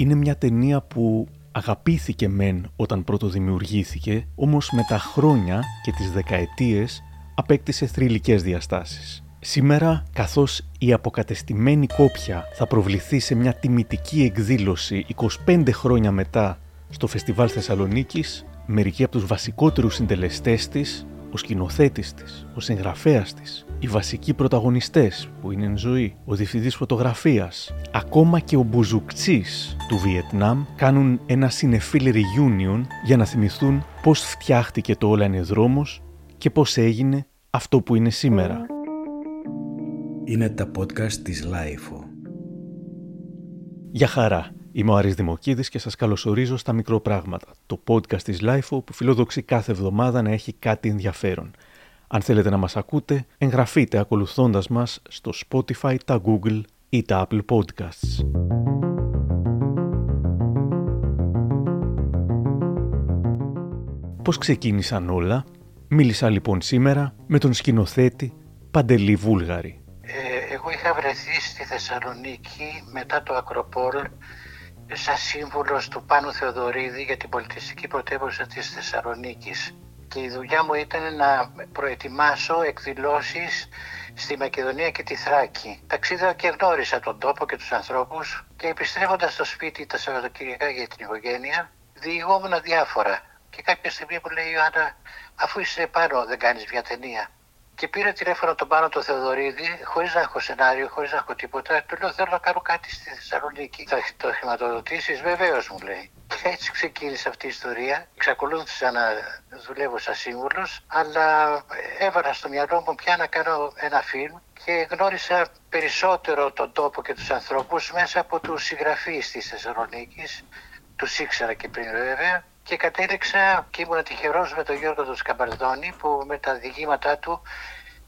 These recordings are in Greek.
είναι μια ταινία που αγαπήθηκε μεν όταν πρώτο δημιουργήθηκε, όμως με τα χρόνια και τις δεκαετίες απέκτησε θρηλυκές διαστάσεις. Σήμερα, καθώς η αποκατεστημένη κόπια θα προβληθεί σε μια τιμητική εκδήλωση 25 χρόνια μετά στο Φεστιβάλ Θεσσαλονίκης, μερικοί από τους βασικότερους συντελεστές της, ο σκηνοθέτης της, ο συγγραφέας της, οι βασικοί πρωταγωνιστές που είναι εν ζωή, ο διευθυντής φωτογραφίας, ακόμα και ο Μπουζουκτσής του Βιετνάμ κάνουν ένα συνεφίλ reunion για να θυμηθούν πώς φτιάχτηκε το όλα είναι δρόμος και πώς έγινε αυτό που είναι σήμερα. Είναι τα podcast της Lifeo. Για χαρά. Είμαι ο Άρης Δημοκίδης και σας καλωσορίζω στα Μικροπράγματα, το podcast της Lifeo που φιλοδοξεί κάθε εβδομάδα να έχει κάτι ενδιαφέρον. Αν θέλετε να μας ακούτε, εγγραφείτε ακολουθώντας μας στο Spotify, τα Google ή τα Apple Podcasts. Πώς ξεκίνησαν όλα, μίλησα λοιπόν σήμερα με τον σκηνοθέτη Παντελή Βούλγαρη. Ε, εγώ είχα βρεθεί στη Θεσσαλονίκη μετά το Ακροπόλ σαν σύμβουλος του Πάνου Θεοδωρίδη για την πολιτιστική πρωτεύουσα της Θεσσαλονίκης και η δουλειά μου ήταν να προετοιμάσω εκδηλώσεις στη Μακεδονία και τη Θράκη. Ταξίδα και γνώρισα τον τόπο και τους ανθρώπους και επιστρέφοντας στο σπίτι τα Σαββατοκυριακά για την οικογένεια διηγόμουν διάφορα. Και κάποια στιγμή μου λέει η Ιωάννα αφού είσαι πάνω δεν κάνεις μια ταινία. Και πήρα τηλέφωνο τον πάνω του Θεοδωρίδη, χωρίς να έχω σενάριο, χωρίς να έχω τίποτα. Του λέω: Θέλω να κάνω κάτι στη Θεσσαλονίκη. Θα το χρηματοδοτήσεις, βεβαίως μου λέει. Και έτσι ξεκίνησε αυτή η ιστορία. Εξακολούθησα να δουλεύω σαν σύμβουλος, αλλά έβαλα στο μυαλό μου πια να κάνω ένα φιλμ και γνώρισα περισσότερο τον τόπο και τους ανθρώπους μέσα από τους συγγραφείς της Θεσσαλονίκης. Τους ήξερα και πριν βέβαια και κατέληξα και ήμουν τυχερός με τον Γιώργο του Σκαμπαρδόνη που με τα διηγήματά του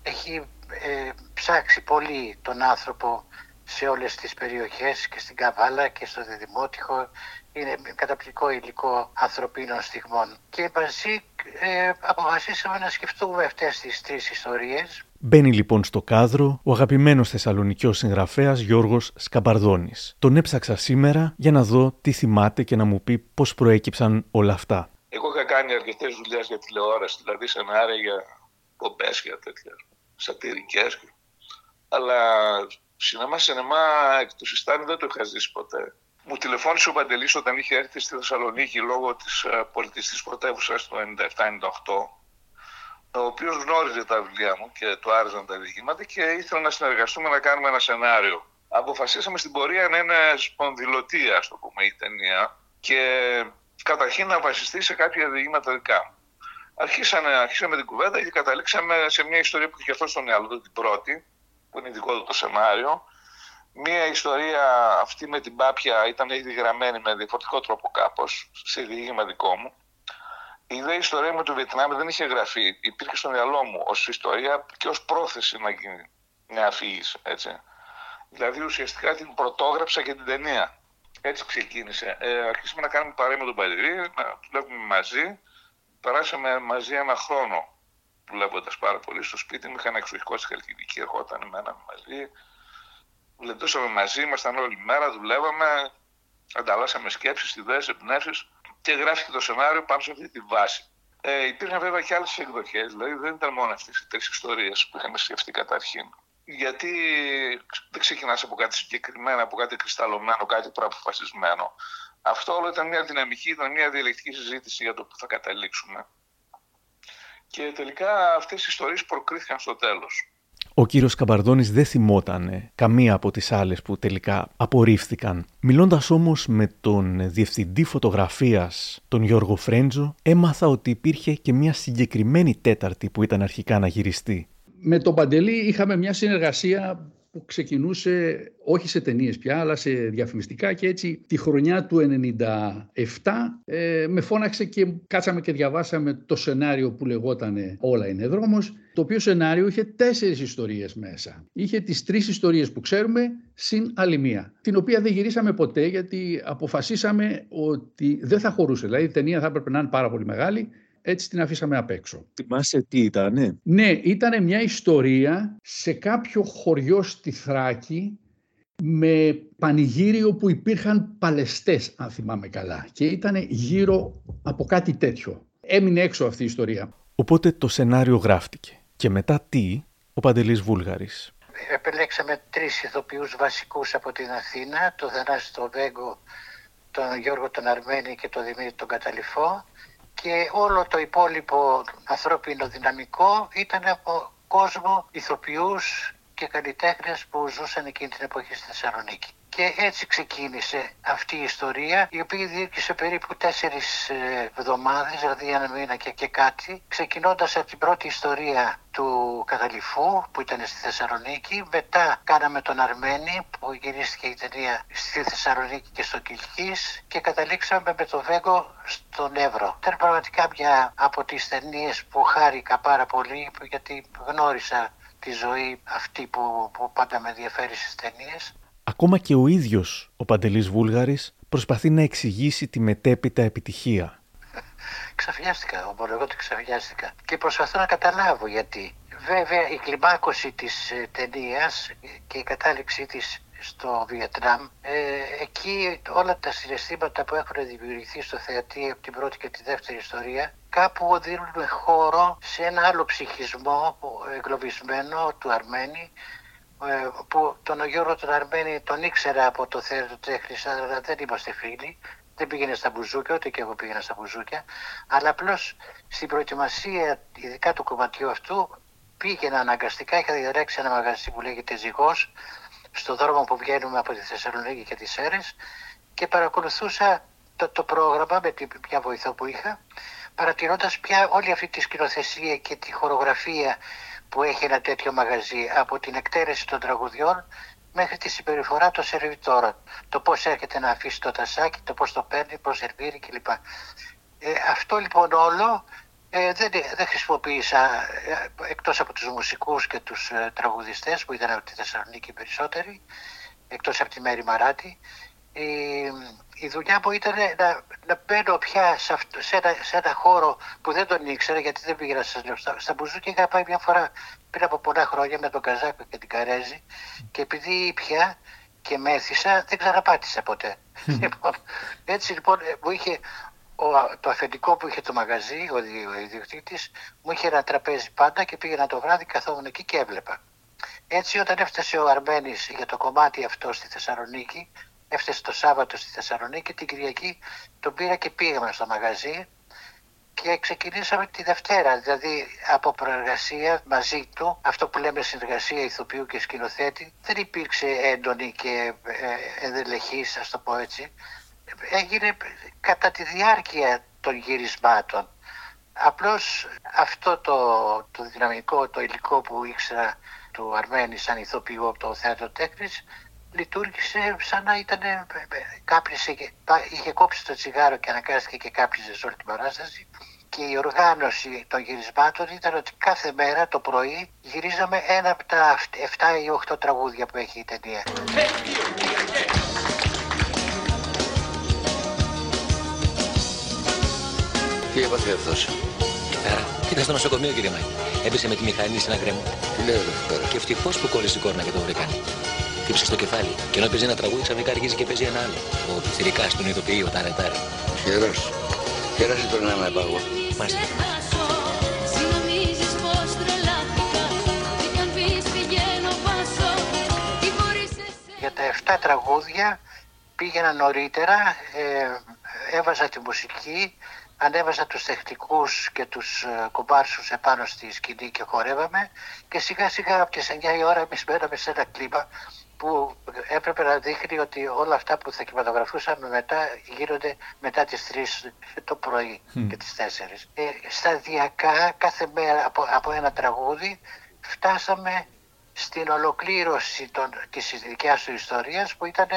έχει ε, ψάξει πολύ τον άνθρωπο σε όλες τις περιοχές και στην Καβάλα και στο Διδημότυχο. Είναι καταπληκτικό υλικό ανθρωπίνων στιγμών. Και μαζί ε, αποφασίσαμε να σκεφτούμε αυτές τις τρεις ιστορίες Μπαίνει λοιπόν στο κάδρο ο αγαπημένος θεσσαλονικιός συγγραφέας Γιώργος Σκαμπαρδόνης. Τον έψαξα σήμερα για να δω τι θυμάται και να μου πει πώς προέκυψαν όλα αυτά. Εγώ είχα κάνει αρκετές δουλειές για τηλεόραση, δηλαδή σενάρια για πομπέ για τέτοια σατυρικές. Αλλά σινεμά, σινεμά εκ του συστάνη δεν το είχα ζήσει ποτέ. Μου τηλεφώνησε ο Παντελής όταν είχε έρθει στη Θεσσαλονίκη λόγω της ε, πολιτιστική πρωτεύουσας το 97-98 ο οποίος γνώριζε τα βιβλία μου και του άρεσαν τα διηγήματα και ήθελε να συνεργαστούμε να κάνουμε ένα σενάριο. Αποφασίσαμε στην πορεία να είναι σπονδυλωτή, ας το πούμε, η ταινία και καταρχήν να βασιστεί σε κάποια διηγήματα δικά μου. Αρχίσαμε, αρχίσαμε την κουβέντα και καταλήξαμε σε μια ιστορία που είχε αυτό στο μυαλό του, την πρώτη, που είναι δικό του το σενάριο. Μια ιστορία αυτή με την Πάπια ήταν ήδη γραμμένη με διαφορετικό τρόπο κάπως, σε διήγημα δικό μου. Η ιδέα ιστορία με το Βιετνάμ δεν είχε γραφεί. Υπήρχε στο μυαλό μου ως ιστορία και ως πρόθεση να γίνει μια αφήγηση. Έτσι. Δηλαδή ουσιαστικά την πρωτόγραψα και την ταινία. Έτσι ξεκίνησε. Ε, αρχίσαμε να κάνουμε παρέα με τον Παλιρή, να δουλεύουμε μαζί. Περάσαμε μαζί ένα χρόνο δουλεύοντας πάρα πολύ στο σπίτι μου. Είχα ένα εξοχικό στη Χαλκιδική, ερχόταν μέναμε μαζί. Λεντούσαμε μαζί, ήμασταν όλη μέρα, δουλεύαμε, ανταλλάσσαμε σκέψεις, ιδέες, εμπνεύσεις και γράφτηκε το σενάριο πάνω σε αυτή τη βάση. Ε, υπήρχαν βέβαια και άλλες εκδοχές, δηλαδή δεν ήταν μόνο αυτές οι τρεις ιστορίες που είχαμε σκεφτεί καταρχήν. Γιατί δεν ξεκινάς από κάτι συγκεκριμένο, από κάτι κρυσταλλωμένο, κάτι προαποφασισμένο. Αυτό όλο ήταν μια δυναμική, ήταν μια διαλεκτική συζήτηση για το που θα καταλήξουμε. Και τελικά αυτές οι ιστορίες προκρίθηκαν στο τέλος. Ο κύριος Καμπαρδόνης δεν θυμόταν καμία από τις άλλες που τελικά απορρίφθηκαν. Μιλώντας όμως με τον διευθυντή φωτογραφίας, τον Γιώργο Φρέντζο, έμαθα ότι υπήρχε και μια συγκεκριμένη τέταρτη που ήταν αρχικά να γυριστεί. Με τον Παντελή είχαμε μια συνεργασία που ξεκινούσε όχι σε ταινίες πια, αλλά σε διαφημιστικά και έτσι τη χρονιά του 97 ε, με φώναξε και κάτσαμε και διαβάσαμε το σενάριο που λεγόταν «Όλα είναι δρόμος», το οποίο σενάριο είχε τέσσερις ιστορίες μέσα. Είχε τις τρεις ιστορίες που ξέρουμε, συν άλλη μία, την οποία δεν γυρίσαμε ποτέ γιατί αποφασίσαμε ότι δεν θα χωρούσε. Δηλαδή η ταινία θα έπρεπε να είναι πάρα πολύ μεγάλη έτσι την αφήσαμε απ' έξω. Θυμάσαι τι ήταν, Ναι, ήταν μια ιστορία σε κάποιο χωριό στη Θράκη με πανηγύριο που υπήρχαν παλαιστές, αν θυμάμαι καλά. Και ήταν γύρω από κάτι τέτοιο. Έμεινε έξω αυτή η ιστορία. Οπότε το σενάριο γράφτηκε. Και μετά τι, ο Παντελής Βούλγαρης. Επιλέξαμε τρεις ηθοποιούς βασικούς από την Αθήνα, τον Θανάση τον Βέγκο, τον Γιώργο τον Αρμένη και τον Δημήτρη τον Καταληφό και όλο το υπόλοιπο ανθρώπινο δυναμικό ήταν από κόσμο ηθοποιούς και καλλιτέχνες που ζούσαν εκείνη την εποχή στη Θεσσαλονίκη. Και έτσι ξεκίνησε αυτή η ιστορία, η οποία διήρκησε περίπου τέσσερις ε, εβδομάδες, δηλαδή ένα μήνα και, και κάτι, ξεκινώντας από την πρώτη ιστορία του Καταληφού που ήταν στη Θεσσαλονίκη. Μετά κάναμε τον Αρμένη που γυρίστηκε η ταινία στη Θεσσαλονίκη και στο Κιλκής και καταλήξαμε με το Βέγκο στον Εύρο. Ήταν πραγματικά μια από τις ταινίες που χάρηκα πάρα πολύ γιατί γνώρισα τη ζωή αυτή που, που πάντα με ενδιαφέρει στις ταινίες. Ακόμα και ο ίδιος ο Παντελής Βούλγαρης προσπαθεί να εξηγήσει τη μετέπειτα επιτυχία. Ξαφνιάστηκα, μπορώ εγώ το ξαφνιάστηκα. Και προσπαθώ να καταλάβω γιατί. Βέβαια η κλιμάκωση της ε, ταινίας και η κατάληξή της στο Βιετνάμ, ε, εκεί όλα τα συναισθήματα που έχουν δημιουργηθεί στο θεατή από την πρώτη και τη δεύτερη ιστορία κάπου δίνουν χώρο σε ένα άλλο ψυχισμό εγκλωβισμένο του Αρμένη ε, που τον Γιώργος τον Αρμένη τον ήξερα από το θέατρο τέχνης αλλά δεν είμαστε φίλοι. Δεν πήγαινε στα μπουζούκια, ούτε και εγώ πήγαινα στα μπουζούκια. Αλλά απλώς στην προετοιμασία ειδικά του κομματιού αυτού πήγαινα αναγκαστικά, είχα διαλέξει ένα μαγαζί που λέγεται Ζυγός στο δρόμο που βγαίνουμε από τη Θεσσαλονίκη και τις Σέρες και παρακολουθούσα το, το πρόγραμμα με την μια βοηθό που είχα παρατηρώντας πια όλη αυτή τη σκηνοθεσία και τη χορογραφία που έχει ένα τέτοιο μαγαζί από την εκτέλεση των τραγουδιών μέχρι τη συμπεριφορά των σερβιτόρων. Το πώς έρχεται να αφήσει το τασάκι, το πώς το παίρνει, πώς σερβίρει κλπ. Ε, αυτό λοιπόν όλο ε, δεν, δεν χρησιμοποίησα ε, εκτός από τους μουσικούς και τους ε, τραγουδιστές που ήταν από τη Θεσσαλονίκη περισσότεροι, εκτός από τη Μέρη Μαράτη. Η, η δουλειά μου ήταν να, να μπαίνω πια σε, αυτό, σε, ένα, σε ένα χώρο που δεν τον ήξερα γιατί δεν πήγαινα σας λέω. Στα, στα Μπουζούκια είχα πάει μια φορά πριν από πολλά χρόνια με τον Καζάκο και την Καρέζη και επειδή πια και μέθησα δεν ξαναπάτησα ποτέ. λοιπόν, έτσι λοιπόν μου είχε ο, το αφεντικό που είχε το μαγαζί, ο, ο ιδιοκτήτης, μου είχε ένα τραπέζι πάντα και πήγαινα το βράδυ, καθόμουν εκεί και έβλεπα. Έτσι, όταν έφτασε ο Αρμένης για το κομμάτι αυτό στη Θεσσαλονίκη, έφτασε το Σάββατο στη Θεσσαλονίκη, την Κυριακή τον πήρα και πήγαμε στο μαγαζί και ξεκινήσαμε τη Δευτέρα, δηλαδή από προεργασία μαζί του, αυτό που λέμε συνεργασία ηθοποιού και σκηνοθέτη, δεν υπήρξε έντονη και ε, ενδελεχής, ας το πω έτσι, έγινε κατά τη διάρκεια των γυρισμάτων. Απλώς αυτό το, το δυναμικό, το υλικό που ήξερα του Αρμένης σαν ηθοποιού από το θέατρο τέχνης λειτουργήσε σαν να ήταν κάπνισε, είχε κόψει το τσιγάρο και αναγκάστηκε και κάπνιζε σε όλη την παράσταση και η οργάνωση των γυρισμάτων ήταν ότι κάθε μέρα το πρωί γυρίζαμε ένα από τα 7 ή 8 τραγούδια που έχει η ταινία. Τι έπαθε αυτό. Πέρα. Ήταν στο νοσοκομείο, κύριε Μάκη. Έπεσε με τη μηχανή στην γκρέμο. Τι λέει εδώ πέρα; Και ευτυχώς που κόλλησε η κόρνα και το βρήκαν. Χτύπησε στο κεφάλι. Και ενώ παίζει ένα τραγούδι, ξαφνικά αρχίζει και παίζει ένα άλλο. Ο πιθυρικά στον ειδοποιεί, ο τάρε τάρε. Χαίρο. Χαίρο τον ένα επάγω. Μάλιστα. Για τα 7 τραγούδια πήγαινα νωρίτερα, ε, έβαζα τη μουσική, ανέβαζα τους τεχνικούς και τους ε, κομπάρσους επάνω στη σκηνή και χορεύαμε και σιγά σιγά από τις 9 η ώρα εμείς μπαίναμε σε ένα κλίμα που έπρεπε να δείχνει ότι όλα αυτά που θα κινηματογραφούσαμε μετά γίνονται μετά τις 3 το πρωί και τις 4. Ε, σταδιακά κάθε μέρα από, από ένα τραγούδι φτάσαμε στην ολοκλήρωση των, της δικιάς του ιστορίας που ήταν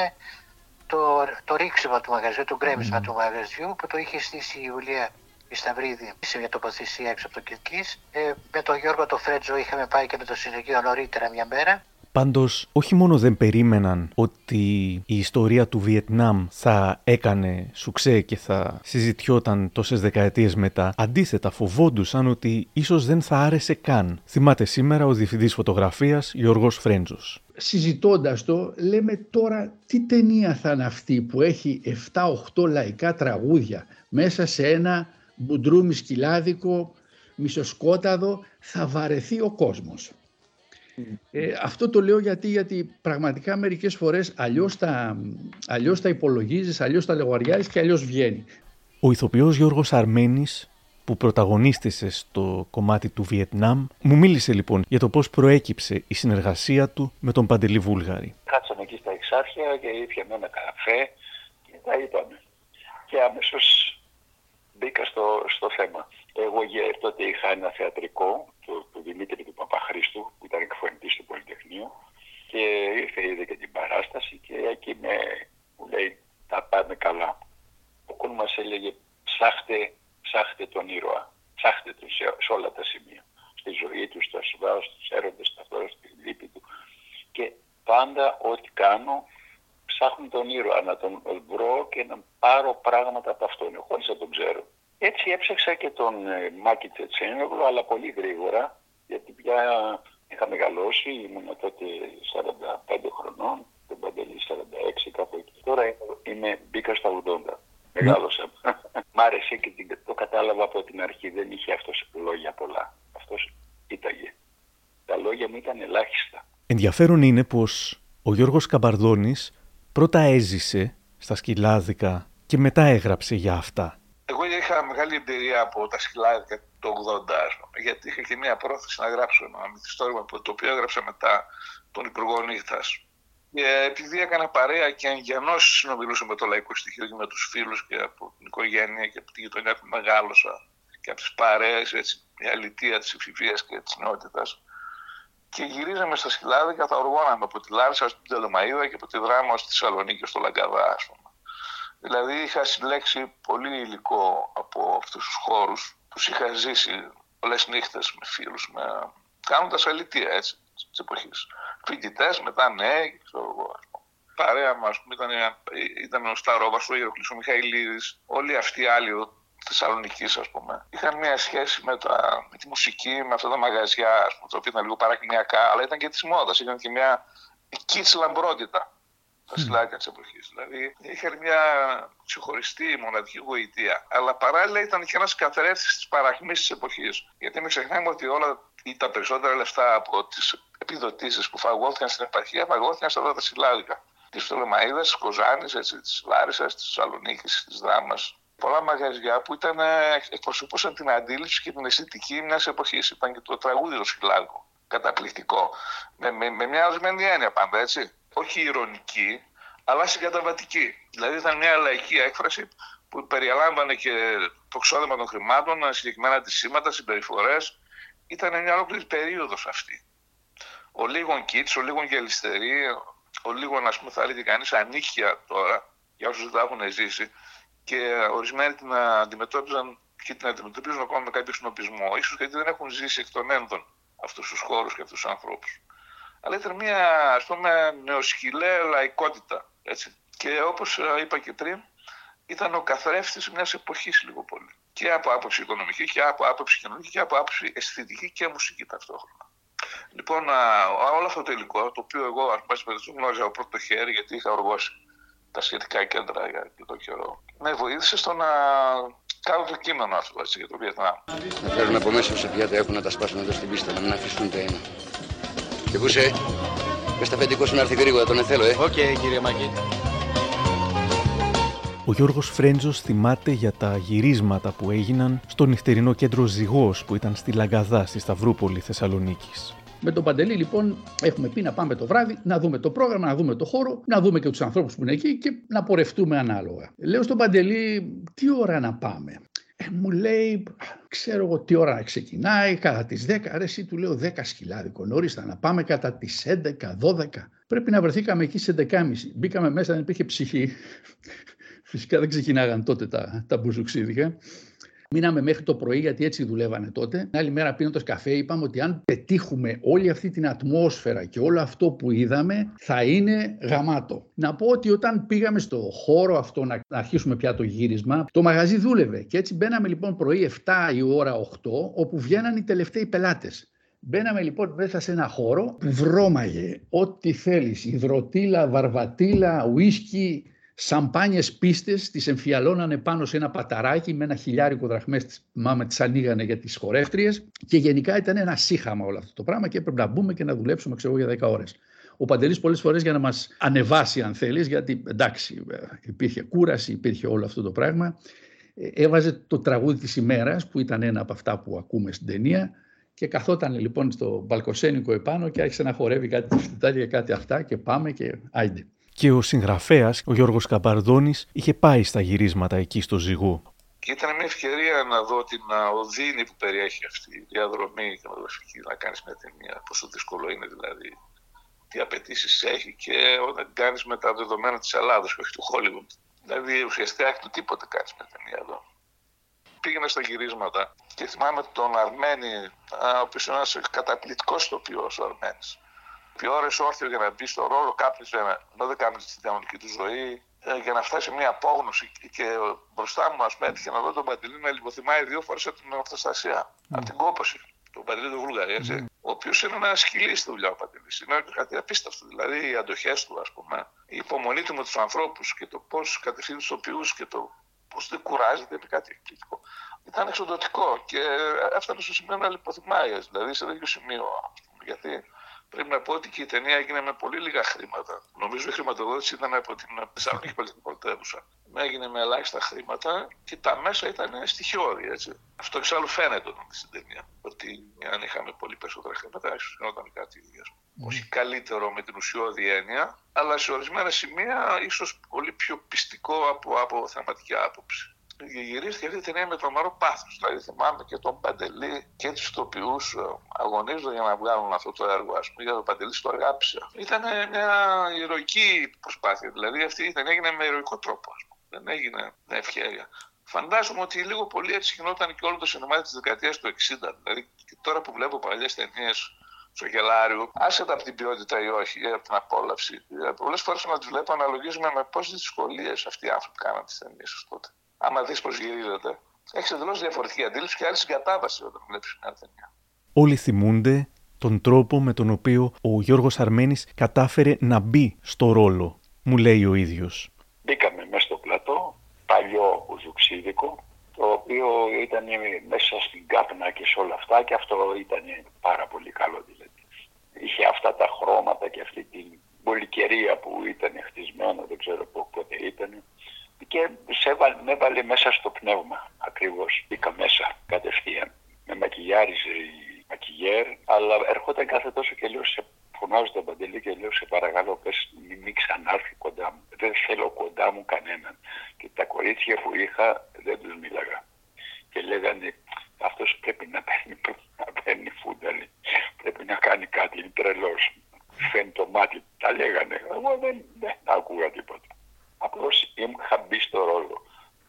το, το ρίξιμο του μαγαζιού, το γκρέμισμα του μαγαζιού που το είχε στήσει η Ιουλία η Σταυρίδη σε μια τοποθεσία έξω από το Κυρκής. Ε, με τον Γιώργο το Φρέτζο είχαμε πάει και με το συνεργείο νωρίτερα μια μέρα. Πάντως, όχι μόνο δεν περίμεναν ότι η ιστορία του Βιετνάμ θα έκανε σουξέ και θα συζητιόταν τόσες δεκαετίες μετά. Αντίθετα, φοβόντουσαν ότι ίσως δεν θα άρεσε καν. Θυμάται σήμερα ο διευθυντής φωτογραφίας Γιώργος Φρέντζος. Συζητώντας το, λέμε τώρα τι ταινία θα είναι αυτή που έχει 7-8 λαϊκά τραγούδια μέσα σε ένα μπουντρούμι σκυλάδικο, μισοσκόταδο, θα βαρεθεί ο κόσμος. Ε, αυτό το λέω γιατί, γιατί πραγματικά μερικές φορές αλλιώς τα, αλλιώς τα υπολογίζεις, αλλιώς τα λογαριάζεις και αλλιώς βγαίνει. Ο ηθοποιός Γιώργος Αρμένης που πρωταγωνίστησε στο κομμάτι του Βιετνάμ, μου μίλησε λοιπόν για το πώς προέκυψε η συνεργασία του με τον Παντελή Βούλγαρη. Κάτσαμε εκεί στα εξάρχεια και ήπιαμε ένα καφέ και τα είπαμε. Και αμέσως μπήκα στο, στο θέμα. Εγώ τότε είχα ένα θεατρικό του, του Δημήτρη του Παπαχρίστου που ήταν εκφωνητής στο Πολυτεχνείο και ήρθε είδε και την παράσταση και εκεί με, μου λέει τα πάμε καλά. Ο κόν μας έλεγε ψάχτε, ψάχτε τον ήρωα, ψάχτε τον σε, σε όλα τα σημεία. Στη ζωή του, στα σβάω, στους έρωτες, στα τώρα, στη λύπη του. Και πάντα ό,τι κάνω ψάχνω τον ήρωα, να τον βρω και να πάρω πράγματα από αυτόν, χωρίς να τον ξέρω. Έτσι έψαξα και τον ε, Μάκη Τσετσένογλου, αλλά πολύ γρήγορα, γιατί πια είχα μεγαλώσει, ήμουν τότε 45 χρονών, τον Παντελή 46 κάπου εκεί. Τώρα είμαι, μπήκα στα 80. Μεγάλωσα. Μ' άρεσε και το κατάλαβα από την αρχή. Δεν είχε αυτός λόγια πολλά. Αυτός ήταγε. Τα λόγια μου ήταν ελάχιστα. Ενδιαφέρον είναι πως ο Γιώργος Καμπαρδόνης πρώτα έζησε στα σκυλάδικα και μετά έγραψε για αυτά είχα μεγάλη εμπειρία από τα σκυλάδια το 80, γιατί είχα και μια πρόθεση να γράψω ένα μυθιστόρημα το οποίο έγραψα μετά τον Υπουργό Νύχτας. Και επειδή έκανα παρέα και εγγενώ συνομιλούσα με το λαϊκό στοιχείο και με τους φίλους και από την οικογένεια και από τη γειτονιά που μεγάλωσα και από τις παρέες, μια αλητία της εφηβείας και της νεότητας. Και γυρίζαμε στα σκυλάδια, τα οργώναμε από τη Λάρισα στην Τελεμαίδα και από τη Δράμα στη Θεσσαλονίκη, στο Λαγκαδά, ας πούμε. Δηλαδή είχα συλλέξει πολύ υλικό από αυτούς τους χώρους που είχα ζήσει πολλές νύχτες με φίλους, με... κάνοντας αλήθεια έτσι της εποχής. Φοιτητές, μετά νέοι, ξέρω εγώ. Παρέα μας ήταν, ήταν ο Σταρόβας, ο Ιεροκλής, ο Μιχαηλίδης, όλοι αυτοί οι άλλοι Θεσσαλονίκης, ας πούμε. Είχαν μια σχέση με, τα, με τη μουσική, με αυτά τα μαγαζιά, ας πούμε, τα οποία ήταν λίγο παρακμιακά, αλλά ήταν και της μόδας. Είχαν και μια εκεί λαμπρότητα τα σλάκια της εποχής. Δηλαδή είχε μια ξεχωριστή μοναδική γοητεία. Αλλά παράλληλα ήταν και ένας καθρέφτης της παραχμή της εποχής. Γιατί μην ξεχνάμε ότι όλα ή τα περισσότερα λεφτά από τις επιδοτήσεις που φαγώθηκαν στην επαρχία φαγώθηκαν σε αυτά τα συλλάδικα. Τη Φτωλεμαίδα, τη Κοζάνη, τη Λάρισας, τη Θεσσαλονίκης, τη Δράμας. Πολλά μαγαζιά που ήταν, ε, εκπροσωπούσαν την αντίληψη και την αισθητική μιας εποχής. Ήταν και το τραγούδι του Σκυλάδικου. Καταπληκτικό. Με, με, με μια ορισμένη έννοια πάντα, έτσι όχι ηρωνική, αλλά συγκαταβατική. Δηλαδή ήταν μια λαϊκή έκφραση που περιελάμβανε και το ξόδεμα των χρημάτων, συγκεκριμένα της σήματα, συμπεριφορές. Ήταν μια ολόκληρη περίοδος αυτή. Ο λίγων κίτς, ο λίγων γελιστερή, ο λίγων, ας πούμε, θα έλεγε κανείς, ανήχια τώρα, για όσους δεν τα έχουν ζήσει, και ορισμένοι την αντιμετώπιζαν και την αντιμετωπίζουν ακόμα με κάποιο συνοπισμό. σω γιατί δεν έχουν ζήσει εκ των ένδων αυτούς τους χώρους και αυτούς τους ανθρώπους αλλά ήταν μια ας πούμε νεοσκυλαία λαϊκότητα. Έτσι. Και όπως ε, είπα και πριν, ήταν ο καθρέφτης μιας εποχής λίγο πολύ. Και από άποψη οικονομική και από άποψη κοινωνική και από άποψη αισθητική και μουσική ταυτόχρονα. Λοιπόν, όλο αυτό το υλικό, το οποίο εγώ ας πούμε γνώριζα από πρώτο χέρι γιατί είχα οργώσει τα σχετικά κέντρα για το καιρό, με βοήθησε στο να κάνω το κείμενο αυτό έτσι, για το Βιετνάμ. Να φέρουν από μέσα σε πιάτα έχουν να τα σπάσουν εδώ στην πίστα, να μην αφήσουν τα ένα. Και πού είσαι, πες τ' αφεντικό σου να έρθει γρήγορα, τον θέλω, ε. OK, okay, κύριε Μάκη. Ο Γιώργος Φρέντζος θυμάται για τα γυρίσματα που έγιναν στο νυχτερινό κέντρο Ζυγός που ήταν στη Λαγκαδά, στη Σταυρούπολη Θεσσαλονίκης. Με τον Παντελή, λοιπόν, έχουμε πει να πάμε το βράδυ, να δούμε το πρόγραμμα, να δούμε το χώρο, να δούμε και τους ανθρώπους που είναι εκεί και να πορευτούμε ανάλογα. Λέω στον Παντελή, τι ώρα να πάμε; Ε, μου λέει, ξέρω εγώ τι ώρα ξεκινάει, κατά τις 10, ρε εσύ του λέω 10 σκυλάδικο, νωρίς θα να πάμε κατά τις 11, 12. Πρέπει να βρεθήκαμε εκεί σε 11.30. Μπήκαμε μέσα, δεν υπήρχε ψυχή. Φυσικά δεν ξεκινάγαν τότε τα, τα μπουζουξίδικα. Μείναμε μέχρι το πρωί γιατί έτσι δουλεύανε τότε. Την άλλη μέρα πίνοντας καφέ είπαμε ότι αν πετύχουμε όλη αυτή την ατμόσφαιρα και όλο αυτό που είδαμε θα είναι γαμάτο. Να πω ότι όταν πήγαμε στο χώρο αυτό να αρχίσουμε πια το γύρισμα, το μαγαζί δούλευε και έτσι μπαίναμε λοιπόν πρωί 7 η ώρα 8 όπου βγαίναν οι τελευταίοι πελάτες. Μπαίναμε λοιπόν μέσα σε ένα χώρο που βρώμαγε ό,τι θέλεις, υδροτήλα, βαρβατήλα, ουίσκι, σαμπάνιες πίστες, τις εμφιαλώνανε πάνω σε ένα παταράκι με ένα χιλιάρικο δραχμές, μάμε τις ανοίγανε για τις χορεύτριες και γενικά ήταν ένα σύχαμα όλο αυτό το πράγμα και έπρεπε να μπούμε και να δουλέψουμε ξέρω για 10 ώρες. Ο Παντελής πολλές φορές για να μας ανεβάσει αν θέλεις, γιατί εντάξει υπήρχε κούραση, υπήρχε όλο αυτό το πράγμα, ε, έβαζε το τραγούδι της ημέρας που ήταν ένα από αυτά που ακούμε στην ταινία και καθόταν λοιπόν στο μπαλκοσένικο επάνω και άρχισε να χορεύει κάτι φυτάρια και κάτι αυτά και πάμε και άιντε. Και ο συγγραφέας, ο Γιώργος Καμπαρδόνης, είχε πάει στα γυρίσματα εκεί στο Ζυγού. Και ήταν μια ευκαιρία να δω την οδύνη που περιέχει αυτή η διαδρομή και να κάνεις μια ταινία. Πόσο δύσκολο είναι δηλαδή, τι απαιτήσεις έχει και όταν κάνεις με τα δεδομένα της Ελλάδα και όχι του Hollywood. Δηλαδή ουσιαστικά έχει το τίποτε κάνεις με ταινία εδώ πήγαινα στα γυρίσματα και θυμάμαι τον Αρμένη, ο οποίος είναι ένας καταπληκτικός τοπίο ο Αρμένης. Πιο ώρε όρθιο για να μπεις στο ρόλο, κάπνιζε ενώ δεν κάπνιζε στην κανονική του ζωή, ε, για να φτάσει σε μια απόγνωση. Και μπροστά μου, ας πούμε, έτυχε να δω τον Παντελή να λιποθυμάει δύο φορές από την αυτοστασία, mm. από την κόπωση. Τον Παντελή του Βούλγαρη, έτσι. Mm. Ο οποίος είναι ένας σκυλί στη δουλειά ο Παντελής. Είναι κάτι απίστευτο. Δηλαδή οι αντοχές του, ας πούμε, η υπομονή του με τους ανθρώπους και το πώς κατευθύνει τους οποίους και το πώς δεν κουράζεται είναι κάτι εκπληκτικό. Ήταν εξοδοτικό και έφτανε στο σημείο να λιποθυμάει, δηλαδή σε τέτοιο σημείο. Γιατί πρέπει να πω ότι και η ταινία έγινε με πολύ λίγα χρήματα. Νομίζω η χρηματοδότηση ήταν από την Θεσσαλονίκη Πολιτική Πρωτεύουσα. Έγινε με ελάχιστα χρήματα και τα μέσα ήταν στοιχειώδη. Έτσι. Αυτό εξάλλου φαίνεται όταν στην ταινία. Ότι αν είχαμε πολύ περισσότερα χρήματα, ίσως γινόταν κάτι mm. όχι καλύτερο με την ουσιώδη έννοια, αλλά σε ορισμένα σημεία ίσως πολύ πιο πιστικό από, από θεματική άποψη γυρίστηκε αυτή η ταινία με τρομερό πάθος. Δηλαδή θυμάμαι και τον Παντελή και τους ηθοποιούς ε, αγωνίζονται για να βγάλουν αυτό το έργο. Α πούμε, για τον Παντελή το αγάπησε. Ήταν μια ηρωική προσπάθεια. Δηλαδή αυτή η ταινία έγινε με ηρωικό τρόπο. Ας πούμε. Δεν έγινε με ευχαίρεια. Φαντάζομαι ότι λίγο πολύ έτσι γινόταν και όλο το σινεμά της δεκαετίας του 60. Δηλαδή και τώρα που βλέπω παλιές ταινίες στο γελάριο, άσχετα από την ποιότητα ή όχι, ή από την απόλαυση. Ε, Πολλές φορές να τις βλέπω αναλογίζουμε με πόσες δυσκολίες αυτοί οι άνθρωποι κάναν τις ταινίες τότε άμα δεις πώς γυρίζεται, έχεις εντελώ διαφορετική αντίληψη και άλλη συγκατάβαση όταν βλέπεις μια ταινία. Όλοι θυμούνται τον τρόπο με τον οποίο ο Γιώργος Αρμένης κατάφερε να μπει στο ρόλο, μου λέει ο ίδιος. Μπήκαμε μέσα στο πλατό, παλιό ουζουξίδικο, το οποίο ήταν μέσα στην κάπνα και σε όλα αυτά και αυτό ήταν πάρα πολύ καλό δηλαδή. Είχε αυτά τα χρώματα και αυτή την πολυκαιρία που ήταν χτισμένο, δεν ξέρω πότε ήταν και σε έβαλε, με έβαλε μέσα στο πνεύμα ακριβώς. Μπήκα μέσα κατευθείαν. Με μακιγιάριζε η μακιγιέρ, αλλά ερχόταν κάθε τόσο και λέω σε φωνάζω τον Παντελή και λέω σε παρακαλώ πες μην, μην ξανάρθει κοντά μου. Δεν θέλω κοντά μου κανέναν. Και τα κορίτσια που είχα δεν τους μίλαγα. Και λέγανε αυτός πρέπει να παίρνει, να παίρνει φούνταλη. Πρέπει να κάνει κάτι, είναι τρελός. Φαίνει το μάτι. Τα λέγανε. Εγώ δεν, δεν άκουγα τίποτα. Απλώς είχα μπει στο ρόλο.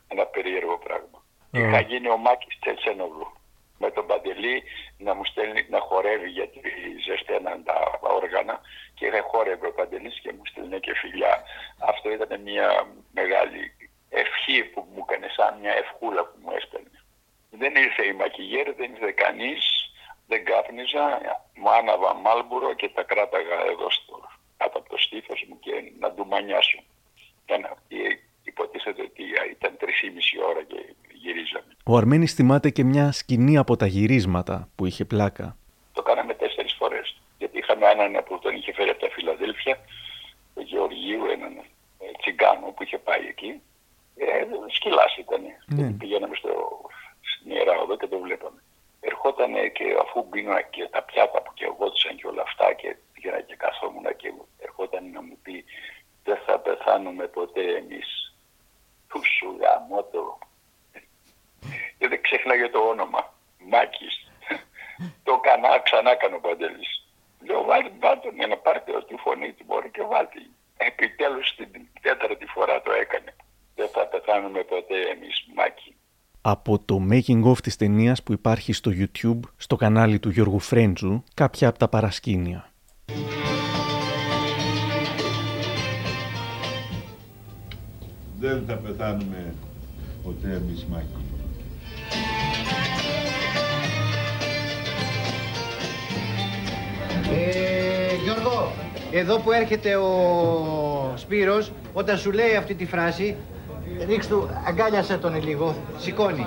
Ένα περίεργο πράγμα. Mm. Είχα γίνει ο Μάκης Τσελσένογλου. Με τον Παντελή να μου στέλνει να χορεύει γιατί ζεσταίναν τα όργανα και είχα χόρευε ο Παντελής και μου στέλνει και φιλιά. Αυτό ήταν μια μεγάλη ευχή που μου έκανε, σαν μια ευχούλα που μου έστελνε. Δεν ήρθε η μακιγέρ, δεν ήρθε κανείς, δεν κάπνιζα. Μου άναβα μάλμπουρο και τα κράταγα εδώ στο, κάτω από το στήθος μου και να ντουμανιάσουν. Ένα, υποτίθεται ότι ήταν 3,5 ώρα και γυρίζαμε. Ο Αρμένης θυμάται και μια σκηνή από τα γυρίσματα που είχε πλάκα. Το κάναμε τέσσερις φορές. Γιατί είχαμε έναν που τον είχε φέρει από τα Φιλαδέλφια, τον Γεωργίου, έναν ε, τσιγκάνο που είχε πάει εκεί. Ε, σκυλάς ήταν. Ναι. Πηγαίναμε στο, στην Ιερά Οδό και το βλέπαμε. Ερχόταν και αφού μπήνα και τα πιάτα που και εγώ και όλα αυτά και πήγαινα και καθόμουν και ερχόταν να μου πει δεν θα πεθάνουμε ποτέ εμείς. Του σου γαμώ το. Και δεν ξέχναγε το όνομα. Μάκης. το κανά, ξανά κάνω ο Παντελής. Λέω βάλτε, βάλτε για να πάρετε ό,τι φωνή του μπορεί και βάλτε. Επιτέλους την τέταρτη φορά το έκανε. Δεν θα πεθάνουμε ποτέ εμείς Μάκη. από το making of της ταινίας που υπάρχει στο YouTube, στο κανάλι του Γιώργου Φρέντζου, κάποια από τα παρασκήνια. Δεν θα πεθάνουμε ποτέ εμείς Μάκη. Ε, Γιώργο, εδώ που έρχεται ο Σπύρος, όταν σου λέει αυτή τη φράση, ρίξ του, αγκάλιασε τον λίγο, σηκώνει.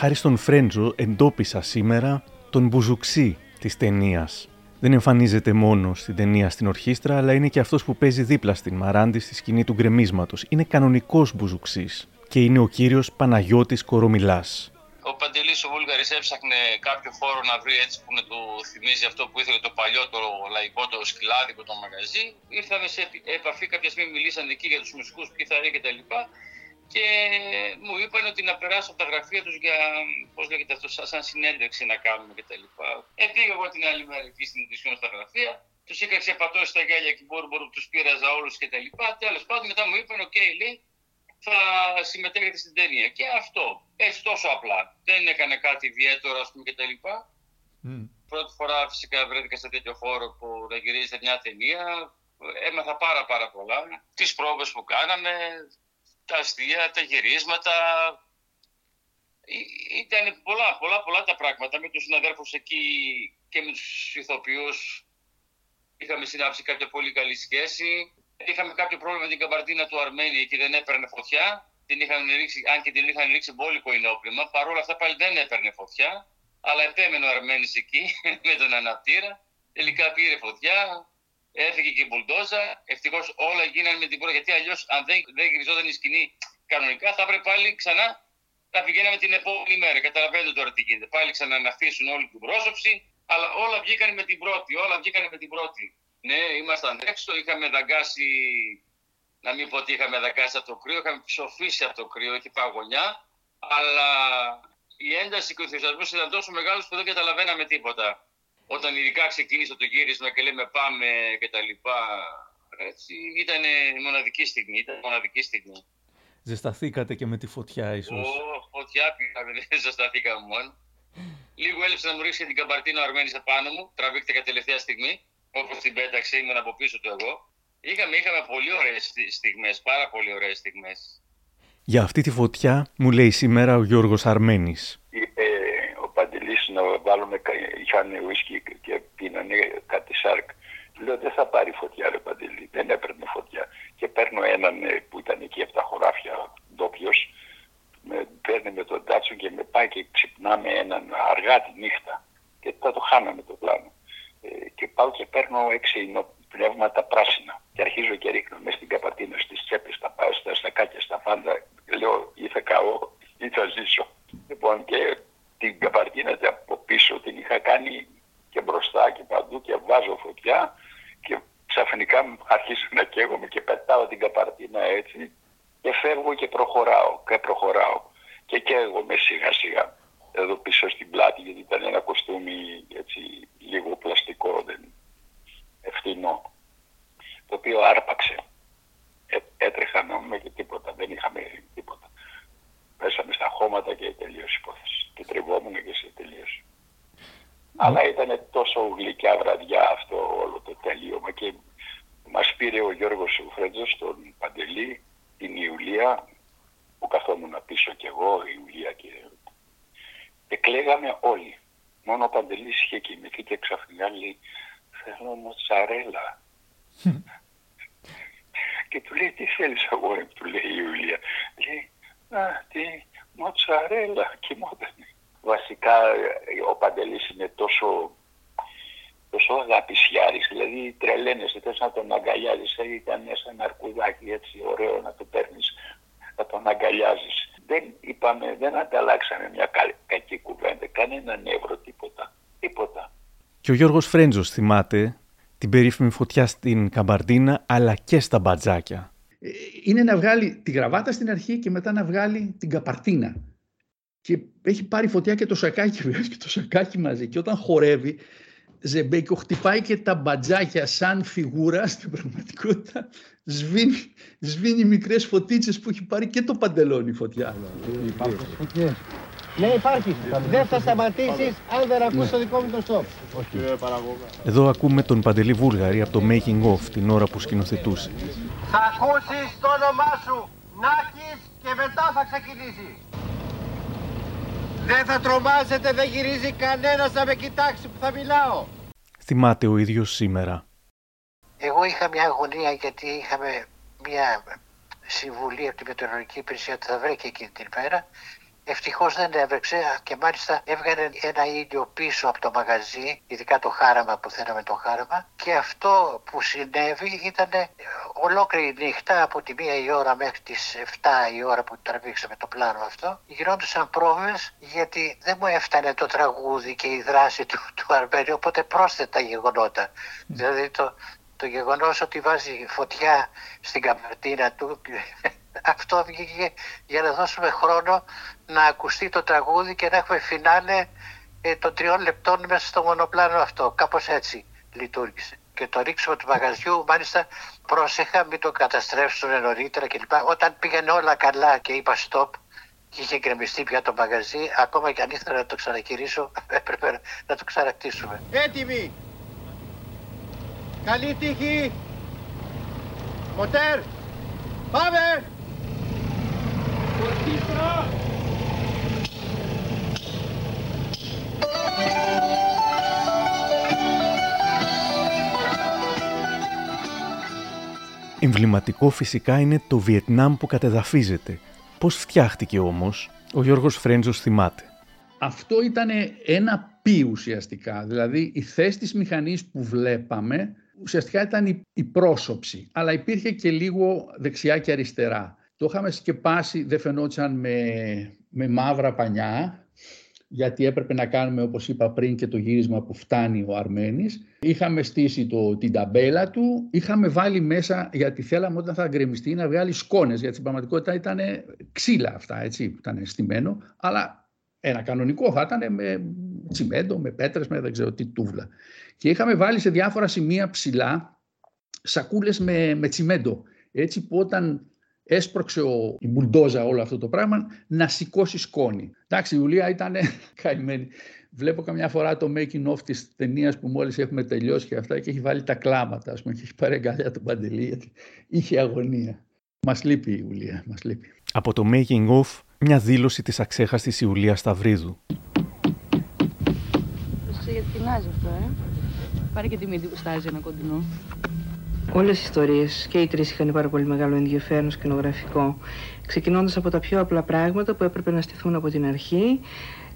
Χάρη στον Φρέντζο εντόπισα σήμερα τον Μπουζουξή της ταινίας. Δεν εμφανίζεται μόνο στην ταινία στην ορχήστρα, αλλά είναι και αυτός που παίζει δίπλα στην Μαράντη στη σκηνή του γκρεμίσματος. Είναι κανονικός Μπουζουξής και είναι ο κύριος Παναγιώτης Κορομιλάς. Ο Παντελής ο Βούλγαρης έψαχνε κάποιο χώρο να βρει έτσι που να του θυμίζει αυτό που ήθελε το παλιό, το λαϊκό, το σκυλάδικο, το μαγαζί. Ήρθαμε σε επαφή κάποια στιγμή, μιλήσαν εκεί για τους μουσικούς, ποιοι θα είναι κτλ και μου είπαν ότι να περάσω από τα γραφεία τους για, πώς λέγεται αυτό, σαν συνέντευξη να κάνουμε και τα λοιπά. Ε, πήγα εγώ την άλλη μέρα εκεί στην Ινδυσιόν στα γραφεία, τους είχα ξεπατώσει τα γέλια και μπορώ, μπορώ, τους πείραζα όλους και τα λοιπά. Τέλος πάντων μετά μου είπαν, OK, okay, λέει, θα συμμετέχετε στην ταινία. Και αυτό, έτσι τόσο απλά. Δεν έκανε κάτι ιδιαίτερο, ας πούμε, και τα λοιπά. Mm. Πρώτη φορά φυσικά βρέθηκα σε τέτοιο χώρο που να γυρίζεται μια ταινία. Έμαθα πάρα πάρα πολλά. Τις πρόβες που κάναμε, τα αστεία, τα γυρίσματα. Ήταν πολλά, πολλά, πολλά τα πράγματα με τους συναδέλφους εκεί και με τους ηθοποιούς. Είχαμε συνάψει κάποια πολύ καλή σχέση. Είχαμε κάποιο πρόβλημα με την καμπαρτίνα του Αρμένη και δεν έπαιρνε φωτιά. Την είχαν ρίξει, αν και την είχαν ρίξει μπόλικο ενόπλημα. Παρ' όλα αυτά πάλι δεν έπαιρνε φωτιά. Αλλά επέμενε ο Αρμένης εκεί με τον αναπτήρα. Τελικά πήρε φωτιά έφυγε και η μπουλντόζα. Ευτυχώς όλα γίνανε με την πρώτη. Γιατί αλλιώς, αν δεν, δεν γυριζόταν η σκηνή κανονικά, θα έπρεπε πάλι ξανά να πηγαίναμε την επόμενη μέρα. Καταλαβαίνετε τώρα τι γίνεται. Πάλι ξανά να αφήσουν όλη την πρόσωψη. Αλλά όλα βγήκαν με την πρώτη. Όλα βγήκαν με την πρώτη. Ναι, ήμασταν έξω. Είχαμε δαγκάσει. Να μην πω ότι είχαμε δαγκάσει από το κρύο. Είχαμε ψοφήσει από το κρύο. Έχει παγωνιά. Αλλά η ένταση και ο ενθουσιασμός ήταν τόσο μεγάλος που δεν καταλαβαίναμε τίποτα όταν ειδικά ξεκίνησε το γύρισμα και λέμε πάμε και τα λοιπά, έτσι, ήταν μοναδική στιγμή, ήταν μοναδική στιγμή. Ζεσταθήκατε και με τη φωτιά ίσως. Ω, φωτιά πήγαμε, δεν ζεσταθήκαμε μόνο. Λίγο έλειψε να μου ρίξει την καμπαρτίνα ο Αρμένης επάνω μου, τραβήχτηκα τελευταία στιγμή, όπως την πέταξε, ήμουν από πίσω του εγώ. Είχαμε, είχαμε πολύ ωραίες στιγμές, πάρα πολύ ωραίες στιγμές. Για αυτή τη φωτιά μου λέει σήμερα ο Γιώργος Αρμένης. Είπε ο Παντελής να βάλουμε, είχαν ουίσκι και πίνανε κάτι σάρκ. Λέω δεν θα πάρει φωτιά ρε Παντελή, δεν έπαιρνε φωτιά. Και παίρνω έναν ε, που ήταν εκεί από τα χωράφια ντόπιος, με παίρνει με τον τάτσο και με πάει και ξυπνάμε έναν αργά τη νύχτα. Και τότε το χάναμε το πλάνο. Ε, και πάω και παίρνω έξι πνεύματα πράσινα. Και αρχίζω και ρίχνω μέσα στην καπατίνα, στις τσέπες, στα, στα στακάκια, στα φάντα. Λέω ή θα καώ ή θα ζήσω. Λοιπόν και την καπαρτίνα από πίσω την είχα κάνει και μπροστά και παντού και βάζω φωτιά και ξαφνικά αρχίζω να καίγομαι και πετάω την καπαρτίνα έτσι και φεύγω και προχωράω και προχωράω και καίγομαι σιγά σιγά. Εδώ πίσω στην πλάτη γιατί ήταν ένα κοστούμι έτσι λίγο πλαστικό δεν ευθυνό το οποίο άρπαξε. Ε, έτρεχα να και τίποτα δεν είχαμε τίποτα. Πέσαμε στα χώματα και τελείωσε η υπόθεση και τριβόμουν και σε τελείωσε αλλά ήταν τόσο γλυκιά βραδιά αυτό όλο το τελείωμα και μας πήρε ο Γιώργος Φρέντζος τον Παντελή την Ιουλία που καθόμουν πίσω κι εγώ, η Ιουλία και... και κλαίγαμε όλοι. Μόνο ο Παντελής είχε κοιμηθεί και ξαφνικά λέει θέλω μοτσαρέλα. και του λέει τι θέλεις εγώ, του λέει η Ιουλία. Λέει, α, τι, μοτσαρέλα, κοιμότανε βασικά ο Παντελής είναι τόσο, τόσο αγαπησιάρης, δηλαδή τρελαίνεσαι, θες να τον αγκαλιάζεις, ε, ήταν σαν ένα αρκουδάκι έτσι ωραίο να το παίρνεις, να τον αγκαλιάζεις. Δεν είπαμε, δεν ανταλλάξαμε μια κακή κουβέντα, κανένα νεύρο, τίποτα, τίποτα. Και ο Γιώργος Φρέντζος θυμάται την περίφημη φωτιά στην Καμπαρντίνα αλλά και στα μπατζάκια. Ε, είναι να βγάλει τη γραβάτα στην αρχή και μετά να βγάλει την καπαρτίνα και έχει πάρει φωτιά και το σακάκι και το σακάκι μαζί και όταν χορεύει Ζεμπέκο χτυπάει και τα μπατζάκια σαν φιγούρα στην πραγματικότητα. Σβήνει, σβήνει μικρές φωτίτσες που έχει πάρει και το παντελόνι φωτιά. Υπάρχουν φωτιές. Ναι, υπάρχει. Δεν θα σταματήσεις αν δεν ακούσει το δικό μου το στόπ. Εδώ ακούμε τον Παντελή Βούλγαρη από το Making of την ώρα που σκηνοθετούσε. Θα ακούσεις το όνομά σου, Νάκης, και μετά θα ξεκινήσεις. Δεν θα τρομάζετε, δεν γυρίζει κανένας να με κοιτάξει που θα μιλάω. Θυμάται ο ίδιος σήμερα. Εγώ είχα μια αγωνία γιατί είχαμε μια συμβουλή από τη Μετεωρολογική Υπηρεσία ότι θα βρέξει εκείνη την ημέρα Ευτυχώς δεν έβρεξε και μάλιστα έβγαλε ένα ήλιο πίσω από το μαγαζί, ειδικά το χάραμα που θέλαμε το χάραμα. Και αυτό που συνέβη ήταν ολόκληρη νύχτα από τη μία η ώρα μέχρι τις 7 η ώρα που τραβήξαμε το πλάνο αυτό. Γινόντουσαν πρόβες γιατί δεν μου έφτανε το τραγούδι και η δράση του, του Αρμπέρι, οπότε πρόσθετα γεγονότα. Δηλαδή το, το γεγονός ότι βάζει φωτιά στην καμπαρτίνα του αυτό βγήκε για να δώσουμε χρόνο να ακουστεί το τραγούδι και να έχουμε φινάλε ε, των τριών λεπτών μέσα στο μονοπλάνο αυτό. Κάπως έτσι λειτουργήσε. Και το ρίξιμο του μαγαζιού, μάλιστα πρόσεχα μην το καταστρέψουν νωρίτερα κλπ. Όταν πήγαινε όλα καλά και είπα stop και είχε γκρεμιστεί πια το μαγαζί, ακόμα και αν ήθελα να το ξανακυρίσω, έπρεπε να το ξανακτήσουμε. Έτοιμοι! Καλή τύχη! Μοτέρ! Πάμε! Εμβληματικό φυσικά είναι το Βιετνάμ που κατεδαφίζεται. Πώς φτιάχτηκε όμως, ο Γιώργος Φρέντζος θυμάται. Αυτό ήταν ένα πι ουσιαστικά, δηλαδή η θέση της μηχανής που βλέπαμε ουσιαστικά ήταν η, η πρόσωψη, αλλά υπήρχε και λίγο δεξιά και αριστερά. Το είχαμε σκεπάσει, δεν φαινόταν με, με μαύρα πανιά, γιατί έπρεπε να κάνουμε, όπως είπα πριν, και το γύρισμα που φτάνει ο Αρμένης. Είχαμε στήσει το, την ταμπέλα του, είχαμε βάλει μέσα, γιατί θέλαμε όταν θα γκρεμιστεί να βγάλει σκόνες, γιατί στην πραγματικότητα ήταν ξύλα αυτά, έτσι, που ήταν στημένο, αλλά ένα κανονικό θα ήταν με τσιμέντο, με πέτρες, με δεν ξέρω τι τούβλα. Και είχαμε βάλει σε διάφορα σημεία ψηλά σακούλες με, με τσιμέντο, έτσι που όταν έσπρωξε ο, η μπουλντόζα όλο αυτό το πράγμα να σηκώσει σκόνη. Εντάξει, η Ιουλία ήταν καημένη. Βλέπω καμιά φορά το making of της ταινίας που μόλις έχουμε τελειώσει και αυτά και έχει βάλει τα κλάματα, ας πούμε, και έχει πάρει αγκαλιά τον Παντελή, γιατί είχε αγωνία. Μας λείπει η Ιουλία, μας λείπει. Από το making of, μια δήλωση της αξέχαστης Ιουλία Σταυρίδου. γιατί αυτό, ε. Πάρε και τη μύτη που στάζει ένα κοντινό. Όλες οι ιστορίες και οι τρεις είχαν πάρα πολύ μεγάλο ενδιαφέρον σκηνογραφικό. Ξεκινώντας από τα πιο απλά πράγματα που έπρεπε να στηθούν από την αρχή,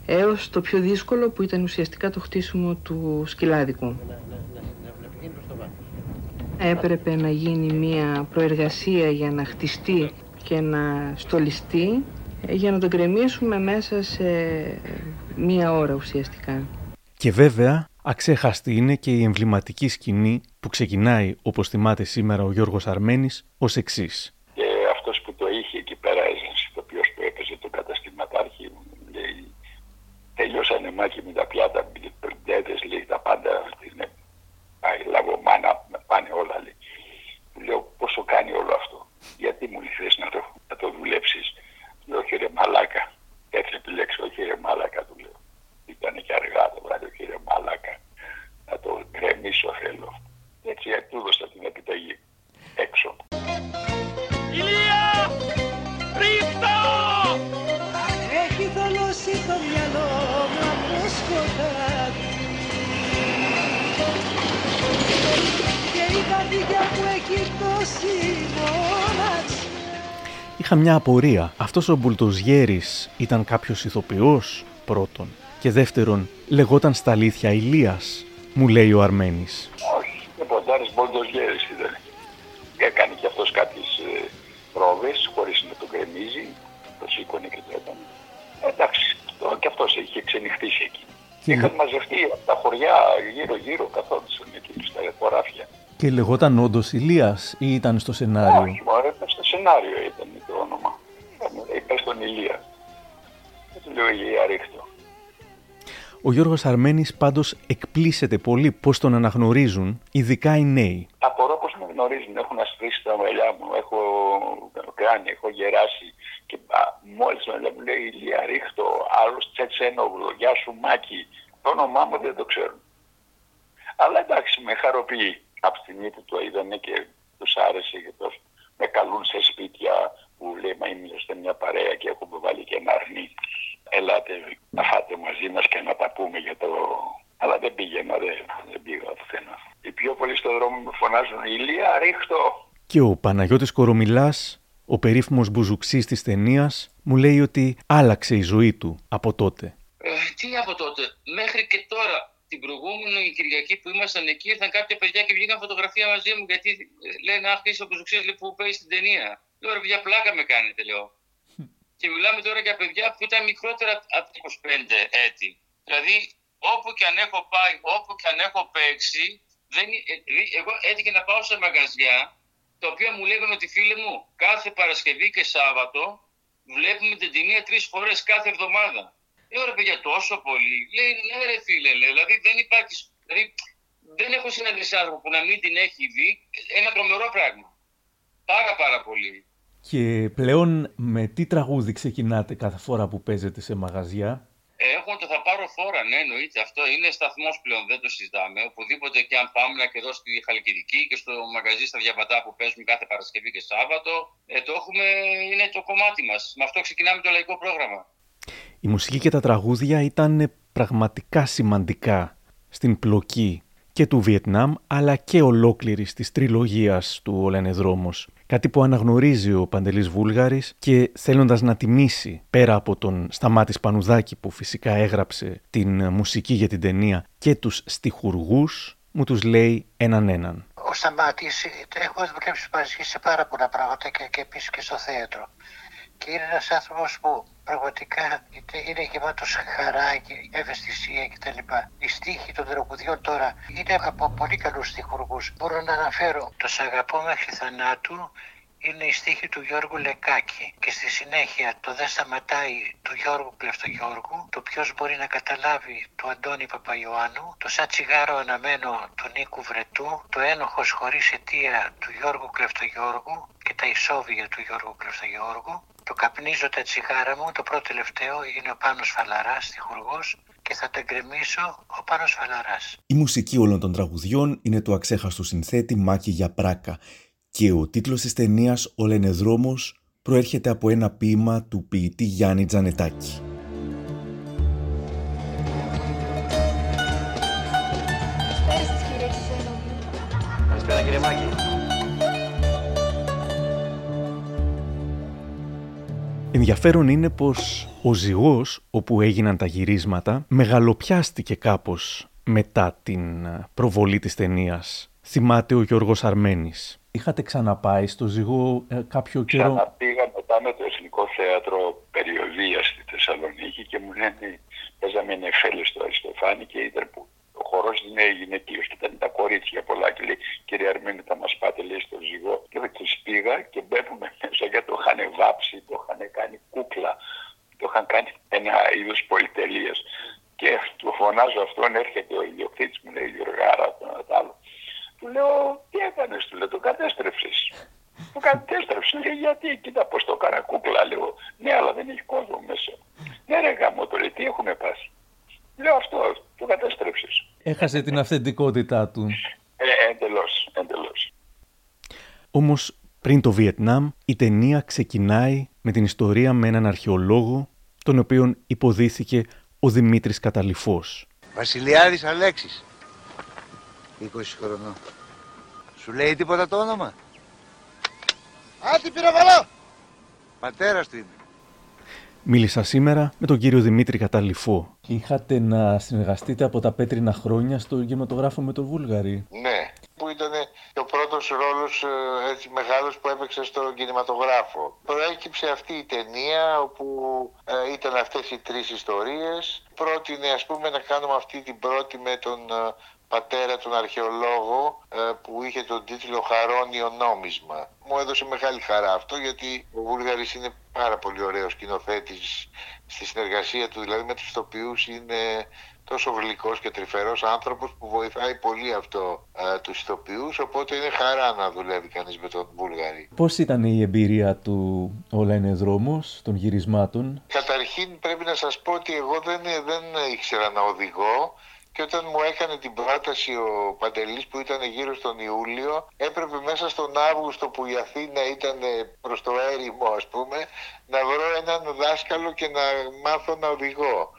έως το πιο δύσκολο που ήταν ουσιαστικά το χτίσιμο του σκυλάδικου. Έπρεπε να γίνει μια προεργασία για να χτιστεί και να στολιστεί για να τον κρεμίσουμε μέσα σε μία ώρα ουσιαστικά. Και βέβαια Αξέχαστη είναι και η εμβληματική σκηνή που ξεκινάει, όπως θυμάται σήμερα ο Γιώργος Αρμένης, ως εξής. Και αυτός που το είχε εκεί πέρα, το οποίο που έπαιζε τον καταστηματάρχη, λέει, τελειώσανε μάχη με τα πιάτα, πριτέτες, λέει, τα πάντα, είναι, πάει, λαβομάνα, πάνε όλα, λέει. Λέω, πόσο κάνει όλο αυτό, γιατί μου λέει να το, να το δουλέψεις; Λέω, όχι ρε μαλάκα, έτσι επιλέξει, όχι ρε μαλάκα, του λέω. Ήταν και αργά το βράδυ, κύριε Μαλάκα, να το γκρεμίσω θέλω. Έτσι του έδωσα την επιταγή έξω. Ηλία! Ρίχτω! Έχει θολώσει το μυαλό μου από σκοτάδι και η καρδιά που έχει τόση μοναξιά Είχα μια απορία. Αυτός ο Μπουλτοζιέρης ήταν κάποιος ηθοποιός πρώτον και δεύτερον, λεγόταν στα αλήθεια Ηλίας, μου λέει ο Αρμένης. Όχι, ο Ποντάρης Μπολντοζιέρης ήταν. Έκανε και αυτός κάποιες ε, πρόβες χωρίς να τον κρεμίζει, το σήκωνε και το έκανε. Εντάξει, το, και αυτός είχε ξενυχτήσει εκεί. Και... Είχαν μαζευτεί από τα χωριά γύρω-γύρω καθόντουσαν εκεί στα χωράφια. Και λεγόταν όντως Ηλίας ή ήταν στο σενάριο; Όχι, Ο Γιώργος Αρμένης πάντως εκπλήσεται πολύ πώς τον αναγνωρίζουν, ειδικά οι νέοι. Απορώ πως με γνωρίζουν, έχουν ασπρίσει τα μαλλιά μου, έχω κάνει, έχω γεράσει και α, μόλις με βλέπουν λέει Ηλία Ρίχτο, άλλος Τσετσένογλου, γεια σου Μάκη, το όνομά μου δεν το ξέρουν. Αλλά εντάξει, με χαροποιεί. Από τη στιγμή που το είδανε και τους άρεσε και τόσο με καλούν σε σπίτια που λέει μα είμαστε μια παρέα και έχουμε βάλει και ένα αρνί. Ελάτε να φάτε μαζί μας και να τα πούμε για το... Αλλά δεν πήγαινα, δεν, δεν πήγα πουθενά. Οι πιο πολλοί στον δρόμο μου φωνάζουν Ηλία ρίχτω. Και ο Παναγιώτης Κορομιλάς, ο περίφημος μπουζουξής της ταινίας, μου λέει ότι άλλαξε η ζωή του από τότε. Ε, τι από τότε, μέχρι και τώρα την προηγούμενη Κυριακή που ήμασταν εκεί, ήρθαν κάποια παιδιά και βγήκαν φωτογραφία μαζί μου γιατί λένε Αχ, είσαι ο Μπουζουξής που παίζει στην ταινία. Λέω ρε παιδιά, πλάκα με κάνετε, λέω. Και μιλάμε τώρα για παιδιά που ήταν μικρότερα από 25 έτη. Δηλαδή, όπου και αν έχω πάει, όπου και αν έχω παίξει, δεν, ε, εγώ έτυχε να πάω σε μαγαζιά τα οποία μου λέγανε ότι φίλε μου, κάθε Παρασκευή και Σάββατο βλέπουμε την ταινία τρεις φορές κάθε εβδομάδα. Λέω ρε παιδιά τόσο πολύ. Λέει ναι ρε φίλε, λέει, δηλαδή δεν υπάρχει, δηλαδή δεν έχω συναντήσει άνθρωπο που να μην την έχει δει. Ένα τρομερό πράγμα. Πάρα πάρα πολύ. Και πλέον με τι τραγούδι ξεκινάτε κάθε φορά που παίζετε σε μαγαζιά; Έχω το θα πάρω φόρα, ναι, εννοείται. Αυτό είναι σταθμός πλέον, δεν το συζητάμε. Οπουδήποτε και αν πάμε και εδώ στη Χαλκιδική και στο μαγαζί στα Διαβατά που παίζουμε κάθε Παρασκευή και Σάββατο, ε, το έχουμε, είναι το κομμάτι μας. Με αυτό ξεκινάμε το λαϊκό πρόγραμμα. Η μουσική και τα τραγούδια ήταν πραγματικά σημαντικά στην πλοκή και του Βιετνάμ αλλά και ολόκληρης της τριλογίας του Ολενεδρόμος. Κάτι που αναγνωρίζει ο Παντελής Βούλγαρης και θέλοντας να τιμήσει πέρα από τον Σταμάτης Πανουδάκη που φυσικά έγραψε την μουσική για την ταινία και τους στιχουργούς μου τους λέει έναν έναν. Ο Σταμάτης, έχω δουλέψει μαζί σε πάρα πολλά πράγματα και, και επίσης και στο θέατρο και είναι ένας άνθρωπος που πραγματικά είναι γεμάτος χαρά και ευαισθησία κτλ. Οι στίχοι των τραγουδιών τώρα είναι από πολύ καλούς στιχουργούς. Μπορώ να αναφέρω το «Σ' αγαπώ μέχρι θανάτου» είναι η στίχη του Γιώργου Λεκάκη και στη συνέχεια το «Δεν σταματάει» του Γιώργου Κλεφτογιώργου, το «Ποιος μπορεί να καταλάβει» του Αντώνη Παπαϊωάννου, το «Σαν τσιγάρο αναμένο» του Νίκου Βρετού, το «Ένοχος χωρίς αιτία» του Γιώργου Κλεφτογιώργου και τα «Ισόβια» του Γιώργου Κλεφτογιώργου, το «Καπνίζω τα τσιγάρα μου», το πρώτο τελευταίο είναι ο Πάνος Φαλαράς, στιχουργός, και θα το εγκρεμίσω ο Πάνος Φαλαράς. Η μουσική όλων των τραγουδιών είναι του αξέχαστου συνθέτη Μάκη για πράκα και ο τίτλος της ταινίας «Ο Λενεδρόμος» προέρχεται από ένα ποίημα του ποιητή Γιάννη Τζανετάκη. Ενδιαφέρον είναι πως ο ζυγός όπου έγιναν τα γυρίσματα μεγαλοπιάστηκε κάπως μετά την προβολή της ταινίας. Θυμάται ο Γιώργος Αρμένης. Είχατε ξαναπάει στο ζυγό ε, κάποιο καιρό; Ξαναπήγα μετά με το Εθνικό Θέατρο Περιοδίας στη Θεσσαλονίκη και μου λένε παίζαμε νεφέλες στο Αριστοφάνη και ήταν που ο χορός είναι γυναικείος και ήταν τα κορίτσια πολλά και λέει κύριε Αρμένη θα μας πάτε λέει στο ζυγό και τους πήγα και μπαίνουμε μέσα γιατί το είχαν βάψει, το είχαν κάνει κούκλα, το είχαν κάνει ένα είδος πολυτελείας και του φωνάζω αυτόν έρχεται ο ιδιοκτήτης μου λέει Γιωργάρα το άλλο του λέω, τι έκανες, του λέω, το κατέστρεψες. Το κατέστρεψες, λέει, γιατί, κοίτα πώς το έκανα κούκλα, λέω. Ναι, αλλά δεν έχει κόσμο μέσα. Ναι, ρε γάμο, το λέει, τι έχουμε πάθει. Λέω αυτό, το κατέστρεψες. Έχασε την αυθεντικότητά του. Ε, εντελώς, εντελώς. Όμως, πριν το Βιετνάμ, η ταινία ξεκινάει με την ιστορία με έναν αρχαιολόγο, τον οποίον υποδίθηκε ο Δημήτρης Καταληφός. Βασιλιάδης Αλέξης. 20 χρονών. Σου λέει τίποτα το όνομα; Άτι πυροβολό! Πατέρας του είναι. Μίλησα σήμερα με τον κύριο Δημήτρη Καταληφό. Είχατε να συνεργαστείτε από τα πέτρινα χρόνια στο κινηματογράφο με τον Βούλγαρη. Ναι, που ήταν ο πρώτος ρόλος ε, έτσι μεγάλος που έπαιξε στο κινηματογράφο. Προέκυψε αυτή η ταινία όπου ε, ήταν αυτές οι τρεις ιστορίες. Πρότεινε ας πούμε να κάνουμε αυτή την πρώτη με τον ε, πατέρα τον αρχαιολόγο ε, που είχε τον τίτλο Χαρόνιο νόμισμα. Μου έδωσε μεγάλη χαρά αυτό γιατί ο Βούλγαρης είναι πάρα πολύ ωραίος σκηνοθέτης στη συνεργασία του, δηλαδή με τους ηθοποιούς είναι τόσο γλυκός και τρυφερός άνθρωπος που βοηθάει πολύ αυτό ε, τους ηθοποιούς, οπότε είναι χαρά να δουλεύει κανείς με τον Βούλγαρη. Πώς ήταν η εμπειρία του «Όλα είναι δρόμος», των γυρισμάτων; Καταρχήν πρέπει να σας πω ότι εγώ δεν, δεν ήξερα να οδηγώ και όταν μου έκανε την πρόταση ο Παντελής που ήταν γύρω στον Ιούλιο έπρεπε μέσα στον Αύγουστο που η Αθήνα ήταν προς το έρημο ας πούμε να βρω έναν δάσκαλο και να μάθω να οδηγώ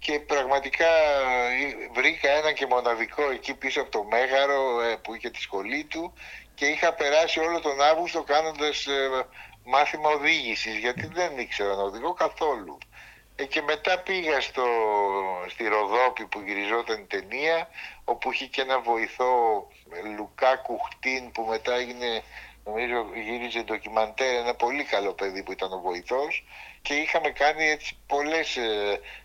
και πραγματικά ε, βρήκα έναν και μοναδικό εκεί πίσω από το Μέγαρο ε, που είχε τη σχολή του και είχα περάσει όλο τον Αύγουστο κάνοντας ε, μάθημα οδήγησης γιατί δεν ήξερα να οδηγώ καθόλου. Και μετά πήγα στο, στη Ροδόπη που γυριζόταν η ταινία όπου είχε και ένα βοηθό Λουκά Κουχτίν που μετά έγινε νομίζω γύριζε ντοκιμαντέρ ένα πολύ καλό παιδί που ήταν ο βοηθός και είχαμε κάνει έτσι πολλές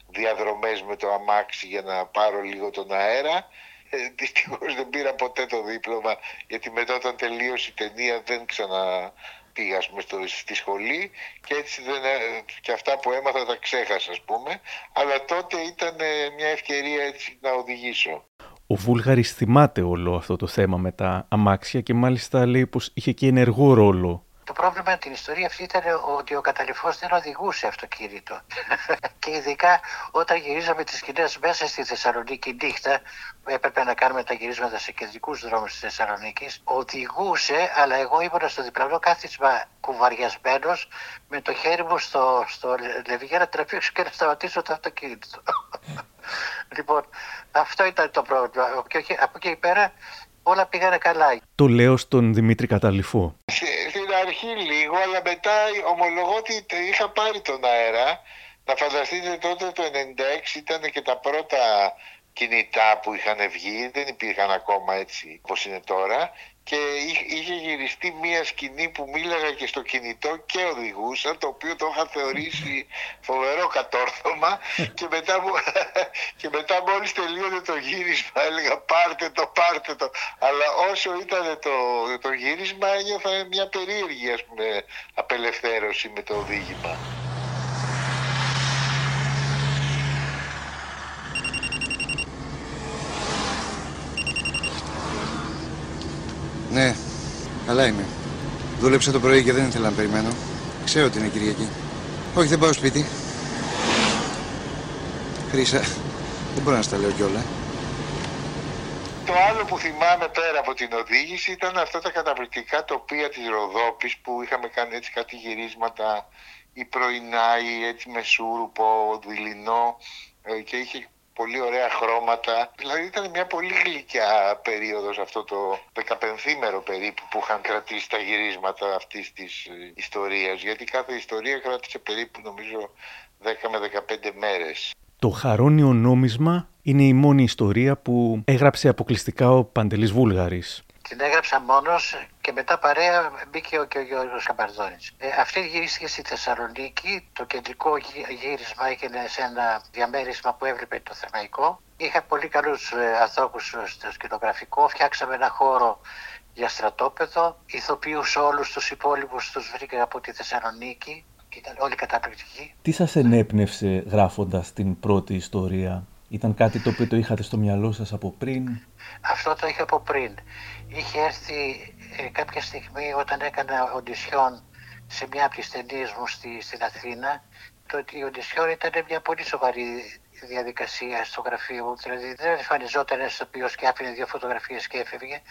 διαδρομές με το αμάξι για να πάρω λίγο τον αέρα. Ε, δυστυχώς δεν πήρα ποτέ το δίπλωμα γιατί μετά όταν τελείωσε η ταινία δεν ξανα πήγα στο, στη σχολή και έτσι δεν, ε, και αυτά που έμαθα τα ξέχασα ας πούμε αλλά τότε ήταν ε, μια ευκαιρία έτσι να οδηγήσω. Ο Βούλγαρης θυμάται όλο αυτό το θέμα με τα αμάξια και μάλιστα λέει πως είχε και ενεργό ρόλο το πρόβλημα με την ιστορία αυτή ήταν ότι ο καταληφός δεν οδηγούσε αυτοκίνητο. και ειδικά όταν γυρίζαμε τις σκηνές μέσα στη Θεσσαλονίκη νύχτα, έπρεπε να κάνουμε τα γυρίσματα σε κεντρικούς δρόμους της Θεσσαλονίκης, οδηγούσε, αλλά εγώ ήμουν στο διπλανό κάθισμα κουβαριασμένος, με το χέρι μου στο, στο λεβί για να τραβήξω και να σταματήσω το αυτοκίνητο. λοιπόν, αυτό ήταν το πρόβλημα. Από εκεί πέρα όλα πήγανε καλά. Το λέω στον Δημήτρη Καταληφό αρχή λίγο, αλλά μετά ομολογώ ότι είχα πάρει τον αέρα. Να φανταστείτε τότε το 96 ήταν και τα πρώτα κινητά που είχαν βγει, δεν υπήρχαν ακόμα έτσι όπως είναι τώρα και είχε γυριστεί μία σκηνή που μίλαγα και στο κινητό και οδηγούσα, το οποίο το είχα θεωρήσει φοβερό κατόρθωμα και μετά, και μετά μόλις τελείωνε το γύρισμα έλεγα πάρτε το, πάρτε το. Αλλά όσο ήταν το, το γύρισμα ένιωθα μια περίεργη ας πούμε, απελευθέρωση με το οδήγημα. Ναι, καλά είμαι. Δούλεψα το πρωί και δεν ήθελα να περιμένω. Ξέρω ότι είναι Κυριακή. Όχι, δεν πάω σπίτι. Χρήσα, δεν μπορώ να στα λέω κιόλα. Το άλλο που θυμάμαι πέρα από την οδήγηση ήταν αυτά τα καταπληκτικά τοπία της Ροδόπης που είχαμε κάνει έτσι κάτι γυρίσματα η πρωινά ή έτσι μεσούρουπο, δειλινό ε, και είχε πολύ ωραία χρώματα. Δηλαδή ήταν μια πολύ γλυκιά περίοδος αυτό το 15 περίπου που είχαν κρατήσει τα γυρίσματα αυτής της ε, ιστορίας. Γιατί κάθε ιστορία κράτησε περίπου νομίζω 10 με 15 μέρες. Το χαρόνιο νόμισμα είναι η μόνη ιστορία που έγραψε αποκλειστικά ο Παντελής Βούλγαρης. Την έγραψα μόνος και μετά παρέα μπήκε και ο Γιώργος Καμπαρδόνης. Ε, αυτή γυρίστηκε στη Θεσσαλονίκη. Το κεντρικό γύρισμα έγινε σε ένα διαμέρισμα που έβλεπε το θεμαϊκό. Είχα πολύ καλούς ε, ανθρώπους στο σκηνογραφικό. Φτιάξαμε ένα χώρο για στρατόπεδο. Ηθοποιούς όλους τους υπόλοιπους τους βρήκα από τη Θεσσαλονίκη. Ήταν όλοι καταπληκτικοί. Τι σας ενέπνευσε γράφοντας την πρώτη ιστορία; Ήταν κάτι το οποίο το είχατε στο μυαλό σας από πριν; Αυτό το είχα από πριν. Είχε έρθει ε, κάποια στιγμή όταν έκανα οντισιόν σε μια από τις ταινίες μου στη, στην Αθήνα το ότι η οντισιόν ήταν μια πολύ σοβαρή διαδικασία στο γραφείο μου. Δηλαδή δεν εμφανιζόταν ένας οποίος και άφηνε δύο φωτογραφίες και έφευγε.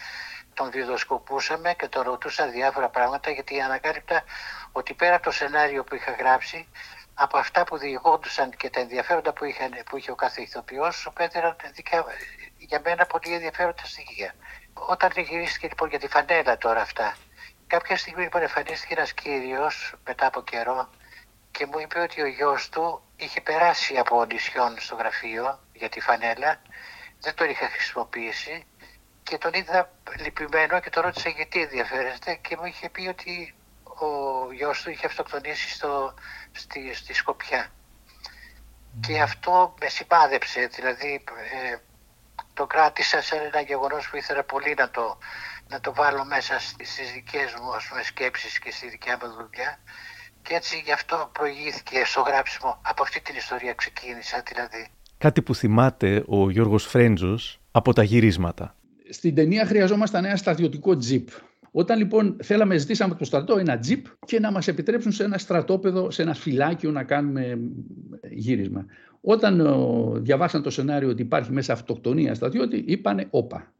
Τον βιντεοσκοπούσαμε και τον ρωτούσα διάφορα πράγματα γιατί ανακάλυπτα ότι πέρα από το σενάριο που είχα γράψει από αυτά που διηγόντουσαν και τα ενδιαφέροντα που, είχαν, που είχε ο κάθε ηθοποιό, σου πέτυραν για μένα πολύ ενδιαφέροντα στοιχεία. Όταν γυρίστηκε λοιπόν για τη φανέλα τώρα αυτά, κάποια στιγμή λοιπόν εμφανίστηκε ένας κύριος μετά από καιρό και μου είπε ότι ο γιος του είχε περάσει από νησιών στο γραφείο για τη φανέλα, δεν τον είχα χρησιμοποιήσει και τον είδα λυπημένο και τον ρώτησα γιατί ενδιαφέρεστε και μου είχε πει ότι ο γιος του είχε αυτοκτονήσει στο, στη, στη Σκοπιά. Και αυτό με σημάδεψε, δηλαδή ε, το κράτησα σαν ένα γεγονός που ήθελα πολύ να το, να το βάλω μέσα στις δικές μου ας πούμε, σκέψεις και στη δικιά μου δουλειά και έτσι γι' αυτό προηγήθηκε στο γράψιμο. Από αυτή την ιστορία ξεκίνησα δηλαδή. Κάτι που θυμάται ο Γιώργος Φρέντζος από τα γυρίσματα. Στην ταινία χρειαζόμασταν ένα στρατιωτικό τζιπ. Όταν λοιπόν θέλαμε, ζητήσαμε από το στρατό ένα τζιπ και να μας επιτρέψουν σε ένα στρατόπεδο, σε ένα φυλάκιο να κάνουμε γύρισμα. Όταν ο, διαβάσαν το σενάριο ότι υπάρχει μέσα αυτοκτονία στρατιώτη, είπανε όπα.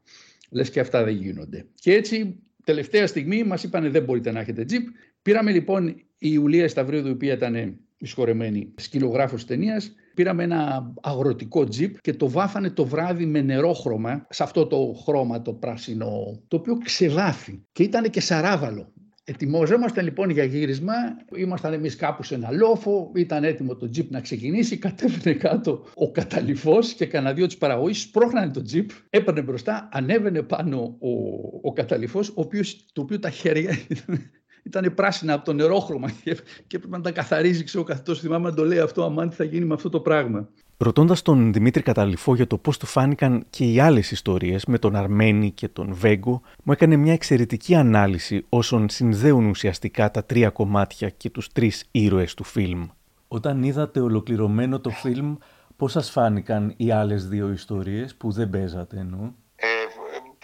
Λες και αυτά δεν γίνονται. Και έτσι τελευταία στιγμή μας είπανε δεν μπορείτε να έχετε τζιπ. Πήραμε λοιπόν η Ιουλία Σταυρίδου, η οποία ήταν εισχωρεμένη σκυλογράφος ταινίας, πήραμε ένα αγροτικό τζιπ και το βάφανε το βράδυ με νερόχρωμα, σε αυτό το χρώμα το πράσινο, το οποίο ξεβάφει και ήταν και σαράβαλο. Ετοιμόζομαστε λοιπόν για γύρισμα. Ήμασταν εμείς κάπου σε ένα λόφο. Ήταν έτοιμο το τζιπ να ξεκινήσει. Κατέβαινε κάτω ο καταληφό και κανένα δύο της παραγωγής. Σπρώχνανε το τζιπ. Έπαιρνε μπροστά. Ανέβαινε πάνω ο, ο καταληφό, το οποίο τα χέρια ήταν πράσινα από το νερόχρωμα και, και έπρεπε να τα καθαρίζει. Ξέρω καθόλου θυμάμαι να το λέει αυτό. Αμάν τι θα γίνει με αυτό το πράγμα. Ρωτώντας τον Δημήτρη Καταληφό για το πώς του φάνηκαν και οι άλλες ιστορίες με τον Αρμένη και τον Βέγκο, μου έκανε μια εξαιρετική ανάλυση όσων συνδέουν ουσιαστικά τα τρία κομμάτια και τους τρεις ήρωες του φιλμ. Όταν είδατε ολοκληρωμένο το φιλμ, πώς σας φάνηκαν οι άλλες δύο ιστορίες που δεν παίζατε εννοώ; Ε,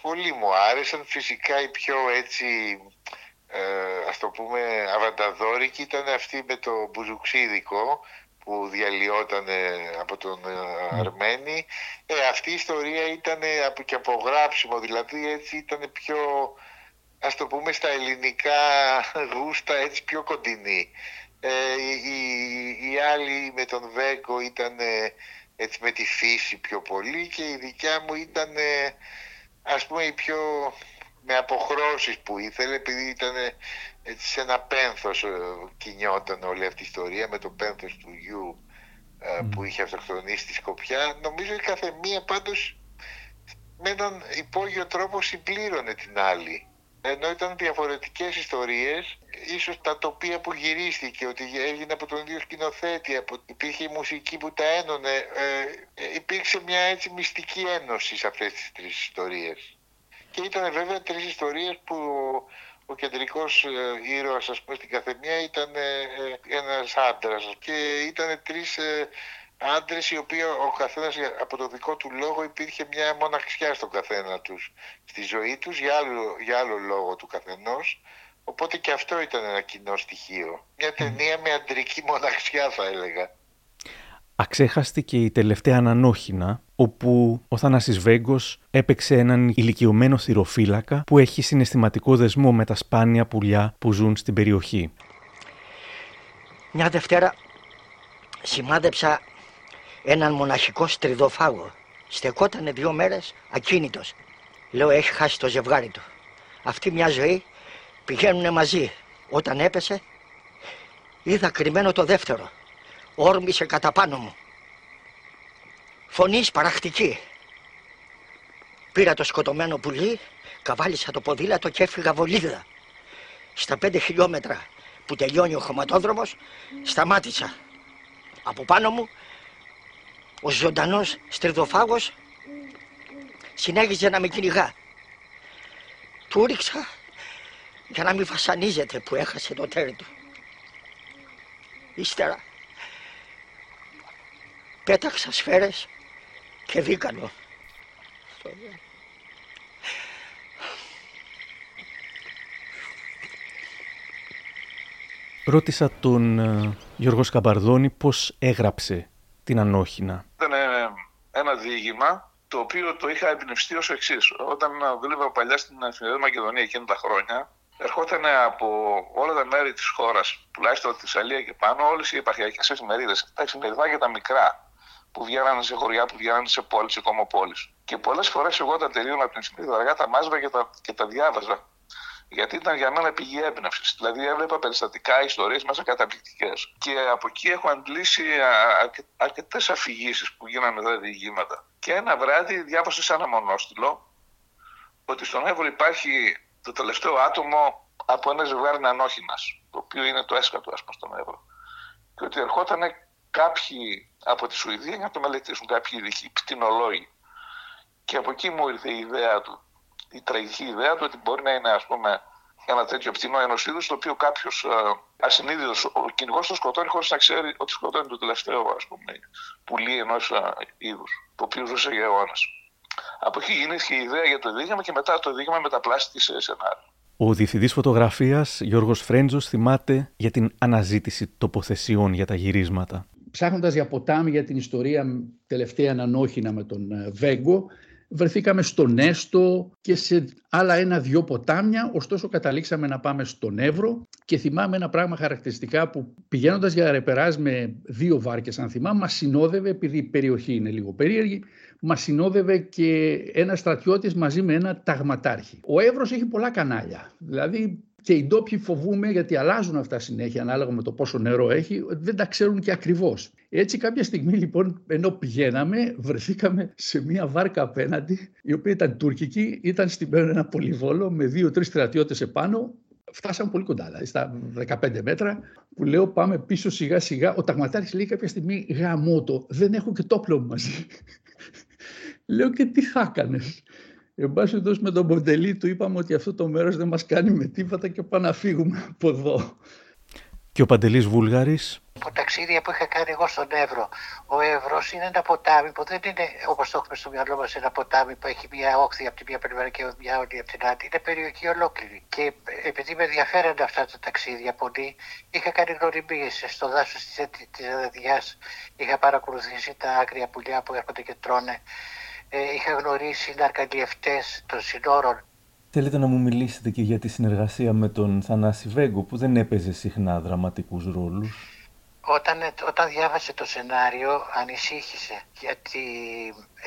πολύ μου άρεσαν. Φυσικά η πιο έτσι ε, ας το πούμε αβανταδόρικη ήταν αυτή με το μπουζουξίδικο που διαλυόταν από τον ε, Αρμένη. Ε, αυτή η ιστορία ήταν και από γράψιμο, δηλαδή έτσι ήταν πιο, ας το πούμε στα ελληνικά γούστα, έτσι πιο κοντινή. Ε, η, η, άλλη με τον Βέγκο ήταν έτσι με τη φύση πιο πολύ και η δικιά μου ήταν ας πούμε η πιο με αποχρώσεις που ήθελε επειδή ήταν έτσι σε ένα πένθος ε, κινιόταν όλη αυτή η ιστορία με το πένθος του γιου ε, που είχε αυτοκτονήσει στη Σκοπιά. Νομίζω η κάθε μία πάντως με έναν υπόγειο τρόπο συμπλήρωνε την άλλη. Ενώ ήταν διαφορετικές ιστορίες, ίσως τα τοπία που γυρίστηκε, ότι έγινε από τον ίδιο σκηνοθέτη, από... υπήρχε η μουσική που τα ένωνε, ε, υπήρξε μια έτσι μυστική ένωση σε αυτές τις τρεις ιστορίες. Και ήταν βέβαια τρεις ιστορίες που ο κεντρικός ε, ήρωας ας πούμε στην καθεμία ήταν ε, ε, ένας άντρας. Και ήταν τρεις άντρες οι οποίοι ο καθένας από το δικό του λόγο υπήρχε μια μοναξιά στον καθένα τους στη ζωή τους για άλλο, για άλλο λόγο του καθενός. Οπότε και αυτό ήταν ένα κοινό στοιχείο. Μια ταινία με αντρική μοναξιά θα έλεγα. Αξέχαστη και η τελευταία ανανόχινα, όπου ο Θανάσης Βέγκος έπαιξε έναν ηλικιωμένο θηροφύλακα που έχει συναισθηματικό δεσμό με τα σπάνια πουλιά που ζουν στην περιοχή. Μια Δευτέρα σημάδεψα έναν μοναχικό στριδοφάγο. Στεκότανε δύο μέρες ακίνητος. Λέω έχει χάσει το ζευγάρι του. Αυτή μια ζωή πηγαίνουν μαζί. Όταν έπεσε είδα κρυμμένο το δεύτερο όρμησε κατά πάνω μου. Φωνής παραχτική. Πήρα το σκοτωμένο πουλί, καβάλισα το ποδήλατο και έφυγα βολίδα. Στα πέντε χιλιόμετρα που τελειώνει ο χωματόδρομος, σταμάτησα. Από πάνω μου, ο ζωντανός στριδοφάγος συνέχιζε να με κυνηγά. Του ρίξα για να μην βασανίζεται που έχασε το τέρι του. Ύστερα πέταξα σφαίρες και δίκανο. Ρώτησα τον uh, Γιώργος Σκαμπαρδόνη πώς έγραψε την Ανόχινα. Ήταν ένα διήγημα το οποίο το είχα εμπνευστεί ως εξής. Όταν δούλευα παλιά στην Εφημερίδα Μακεδονία εκείνα τα χρόνια, ερχόταν από όλα τα μέρη της χώρας, τουλάχιστον τη Αλία και πάνω, όλες οι επαρχιακές εφημερίδες, τα εφημεριδάκια τα μικρά, που βγαίνανε σε χωριά, που βγαίνανε σε πόλεις, σε κομμοπόλει. Και πολλές φορές εγώ όταν τελείωνα από την εφημερίδα αργά τα μάζευα και τα, και τα διάβαζα. Γιατί ήταν για μένα πηγή έμπνευσης. Δηλαδή έβλεπα περιστατικά, ιστορίες μέσα καταπληκτικές. Και από εκεί έχω αντλήσει αρκετές αφηγήσεις που γίνανε τα διηγήματα. Και ένα βράδυ διάβασα σε ένα μονόστιλο ότι στον Εύρο υπάρχει το τελευταίο άτομο από ένα ζευγάρι ανόχινα, το οποίο είναι το έσκατο, ας πούμε, στον Εύρο. Και ότι ερχόταν κάποιοι από τη Σουηδία για να το μελετήσουν, κάποιοι ειδικοί κτηνολόγοι. Και από εκεί μου ήρθε η ιδέα του, η τραγική ιδέα του ότι μπορεί να είναι ας πούμε ένα τέτοιο πτηνό ενός είδους, το οποίο κάποιος ε, ασυνείδητος, ο κυνηγός το σκοτώνει χωρίς να ξέρει ότι σκοτώνει το τελευταίο ας πούμε, πουλί ενός είδους, το οποίος ζούσε για αιώνας. Από εκεί γεννήθηκε η ιδέα για το δίγημα και μετά το δίγημα μεταπλάστηκε σε σενάριο. Ο διευθυντής φωτογραφίας Γιώργος Φρέντζος θυμάται για την αναζήτηση τοποθεσιών για τα γυρίσματα. Ψάχνοντας για ποτάμι για την ιστορία τελευταία ανανόχινα με τον ε, Βέγκο, βρεθήκαμε στο Νέστο και σε άλλα ένα-δυο ποτάμια, ωστόσο καταλήξαμε να πάμε στον Εύρο και θυμάμαι ένα πράγμα χαρακτηριστικά που πηγαίνοντας για ρεπεράζ με δύο βάρκες αν θυμάμαι, μας συνόδευε, επειδή η περιοχή είναι λίγο περίεργη, μας συνόδευε και ένα στρατιώτης μαζί με ένα ταγματάρχη. Ο Εύρος έχει πολλά κανάλια, δηλαδή και οι ντόπιοι φοβούμε γιατί αλλάζουν αυτά συνέχεια ανάλογα με το πόσο νερό έχει, δεν τα ξέρουν και ακριβώς. Έτσι κάποια στιγμή λοιπόν ενώ πηγαίναμε βρεθήκαμε σε μια βάρκα απέναντι η οποία ήταν τουρκική, ήταν στημένο ένα πολυβόλο με δύο-τρεις στρατιώτες επάνω Φτάσαμε πολύ κοντά, δηλαδή στα 15 μέτρα, που λέω πάμε πίσω σιγά σιγά. Ο ταγματάρχης λέει κάποια στιγμή γαμώτο, δεν έχω και το όπλο μαζί. λέω και τι θα έκανες; Εν πάση με τον Ποντελή του είπαμε ότι αυτό το μέρος δεν μας κάνει με τίποτα και πάμε να φύγουμε από εδώ. Και ο Παντελής Βούλγαρης. Από ταξίδια που είχα κάνει εγώ στον Εύρο. Ο Εύρος είναι ένα ποτάμι που δεν είναι όπως το έχουμε στο μυαλό μας ένα ποτάμι που έχει μια όχθη από τη μία πλευρά και μια όλη από την άλλη. Είναι περιοχή ολόκληρη. Και επειδή με ενδιαφέρονται αυτά τα ταξίδια πολύ, είχα κάνει γνωριμίες στο δάσος της Αδαδιά. Είχα παρακολουθήσει τα άγρια πουλιά που έρχονται και τρώνε ε, είχα γνωρίσει ναρκαγγιευτές των συνόρων. Θέλετε να μου μιλήσετε και για τη συνεργασία με τον Θανάση Βέγκο που δεν έπαιζε συχνά δραματικούς ρόλους; Όταν, όταν διάβασε το σενάριο ανησύχησε γιατί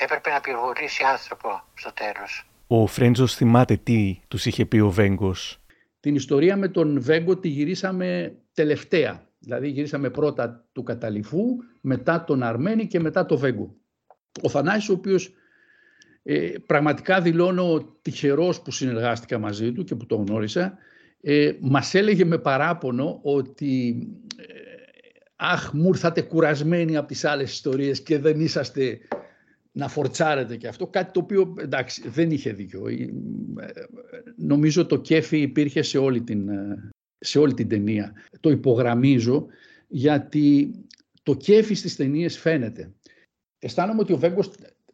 έπρεπε να πυροβολήσει άνθρωπο στο τέλος. Ο Φρέντζος θυμάται τι τους είχε πει ο Βέγκος. Την ιστορία με τον Βέγκο τη γυρίσαμε τελευταία. Δηλαδή γυρίσαμε πρώτα του Καταληφού, μετά τον Αρμένη και μετά το Βέγκο. Ο Θανάσης ο οποίος ε, πραγματικά δηλώνω τυχερός που συνεργάστηκα μαζί του και που το γνώρισα. Ε, μας έλεγε με παράπονο ότι ε, αχ μου ήρθατε κουρασμένοι από τις άλλες ιστορίες και δεν είσαστε να φορτσάρετε και αυτό. Κάτι το οποίο εντάξει δεν είχε δίκιο. Ε, νομίζω το κέφι υπήρχε σε όλη την, σε όλη την ταινία. Το υπογραμμίζω γιατί το κέφι στις ταινίες φαίνεται. Αισθάνομαι ότι ο Βέγκος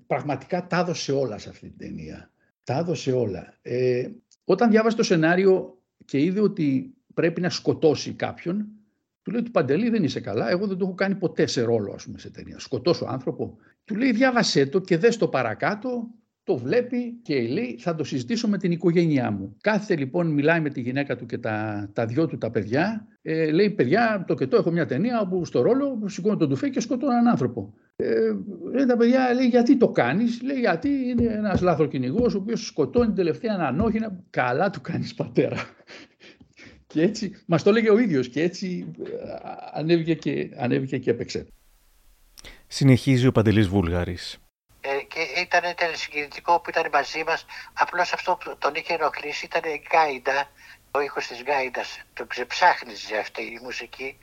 πραγματικά τα έδωσε όλα σε αυτή την ταινία. Τα έδωσε όλα. Ε, όταν διάβασε το σενάριο και είδε ότι πρέπει να σκοτώσει κάποιον, του λέει του Παντελή δεν είσαι καλά, εγώ δεν το έχω κάνει ποτέ σε ρόλο ας πούμε σε ταινία. Σκοτώσω άνθρωπο. Του λέει διάβασέ το και δες το παρακάτω, το βλέπει και λέει θα το συζητήσω με την οικογένειά μου. Κάθε λοιπόν μιλάει με τη γυναίκα του και τα, τα δυο του τα παιδιά. Ε, λέει παιδιά το και το έχω μια ταινία όπου στο ρόλο σηκώνω τον τουφέ και σκοτώνω έναν άνθρωπο. Ε, λέει τα παιδιά, λέει γιατί το κάνεις, λέει γιατί είναι ένας λάθροκυνηγό ο οποίος σκοτώνει τελευταία ανανόχινα. Καλά του κάνεις πατέρα. και έτσι, μας το έλεγε ο ίδιος και έτσι ε, ανέβηκε και, ανέβηκε και έπαιξε. Συνεχίζει ο Παντελής Βούλγαρης. Ε, και ήταν, ήταν συγκινητικό που ήταν μαζί μας. Απλώς αυτό που τον είχε ενοχλήσει ήταν η γκάιντα, ο ήχος της γκάιντας. Τον ξεψάχνιζε αυτή η μουσική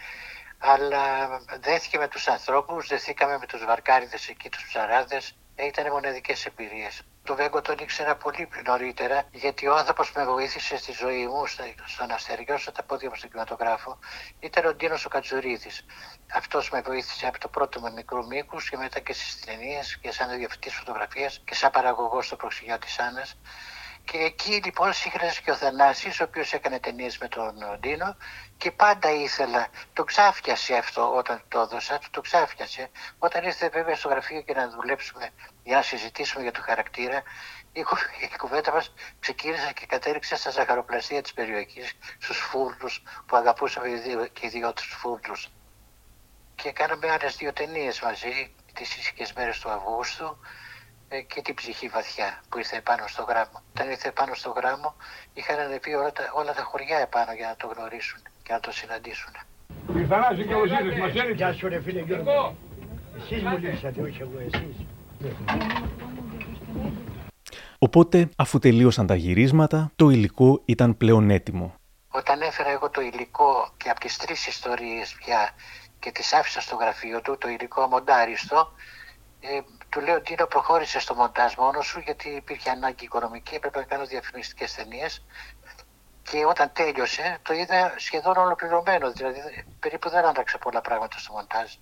αλλά δέθηκε με τους ανθρώπους, δεθήκαμε με τους βαρκάριδες εκεί, τους ψαράδες, ήταν μοναδικές εμπειρίες. Το Βέγκο τον ήξερα πολύ νωρίτερα, γιατί ο άνθρωπος που με βοήθησε στη ζωή μου, στο να στεριώσω τα πόδια μου στον κινηματογράφο, ήταν ο Ντίνος ο Κατζουρίδης. Αυτός με βοήθησε από το πρώτο με μικρού μήκου και μετά και στις ταινίες και σαν διευθυντή φωτογραφίας και σαν παραγωγός στο προξηγιό της Άννας. Και εκεί λοιπόν σύγχρονες και ο Θανάσης, ο οποίος έκανε ταινίες με τον Ντίνο και πάντα ήθελα, το ξάφιασε αυτό όταν το έδωσα, το ξάφιασε. Όταν ήρθε βέβαια στο γραφείο και να δουλέψουμε για να συζητήσουμε για το χαρακτήρα, η, η κουβέντα μας ξεκίνησε και κατέληξε στα ζαχαροπλαστεία της περιοχής, στους φούρνους που αγαπούσαμε και οι δυο τους φούρνους. Και κάναμε άλλες δύο ταινίες μαζί, τις ήσυχες μέρες του Αυγούστου ε, και την ψυχή βαθιά που ήρθε επάνω στο γράμμο. Όταν ήρθε επάνω στο γράμμο, είχαν ανεβεί όλα τα, όλα τα χωριά επάνω για να το γνωρίσουν και να το συναντήσουν. Ήρθανάζει και ο Ζήτης, μας έρθει. Γεια σου ρε φίλε Γιώργο. Εσείς μου λύσατε, όχι εγώ, εσείς. Οπότε, αφού τελείωσαν τα γυρίσματα, το υλικό ήταν πλέον έτοιμο. Όταν έφερα εγώ το υλικό και από τις τρεις ιστορίες πια και τις άφησα στο γραφείο του, το υλικό μοντάριστο, ε, Του λέω ότι προχώρησες στο μοντάζ μόνος σου γιατί υπήρχε ανάγκη οικονομική, έπρεπε να κάνω διαφημιστικές ταινίες. Και όταν τέλειωσε, το είδα σχεδόν ολοκληρωμένο. Δηλαδή, περίπου δεν άλλαξα πολλά πράγματα στο μοντάζ.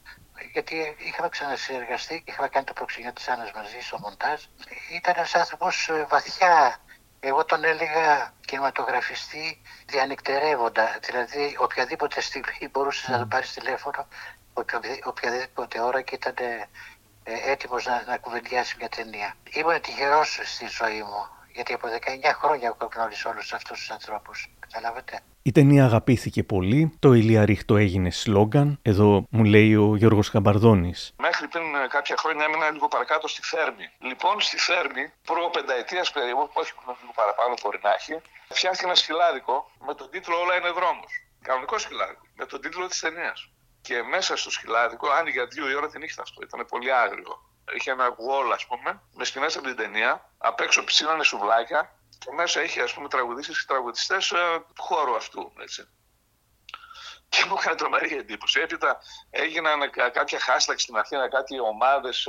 Γιατί είχαμε ξανασυνεργαστεί και είχαμε κάνει το προξενιό της Άννας μαζί στο μοντάζ. Ήταν ένας άνθρωπος ε, βαθιά εγώ τον έλεγα κινηματογραφιστή διανυκτερεύοντα. Δηλαδή, οποιαδήποτε στιγμή μπορούσες να τον πάρεις τηλέφωνο, οποιαδήποτε ώρα και ήταν ε, έτοιμος να, να κουβεντιάσει μια ταινία. Ήμουν τυχερός στη ζωή μου, γιατί από 19 χρόνια έχω γνωρίσει όλους αυτούς τους ανθρώπους. Καταλάβατε; Η ταινία αγαπήθηκε πολύ, το Ηλία ρίχ' το έγινε σλόγκαν, εδώ μου λέει ο Γιώργος Σκαμπαρδώνης. Μέχρι πριν ε, κάποια χρόνια έμεινα λίγο παρακάτω στη Θέρμη. Λοιπόν, στη Θέρμη, προ πενταετίας περίπου, όχι λίγο παραπάνω μπορεί να έχει, φτιάχτηκε ένα σκυλάδικο με τον τίτλο Όλα είναι δρόμος. Κανονικό σκυλάδικο, με τον τίτλο της ταινίας. Και μέσα στο σκυλάδικο άνοιγε για δύο η ώρα τη νύχτα αυτό. Ήταν πολύ άγριο. Είχε ένα γουόλ, ας πούμε, με σκηνές από την ταινία. Απ' έξω ψήνανε σουβλάκια και μέσα είχε, ας πούμε, τραγουδίσει και τραγουδιστές ε, του χώρου αυτού. Έτσι. Και μου έκανε τρομερή εντύπωση. Έπειτα έγιναν κάποια hashtag στην Αθήνα, κάτι ομάδες,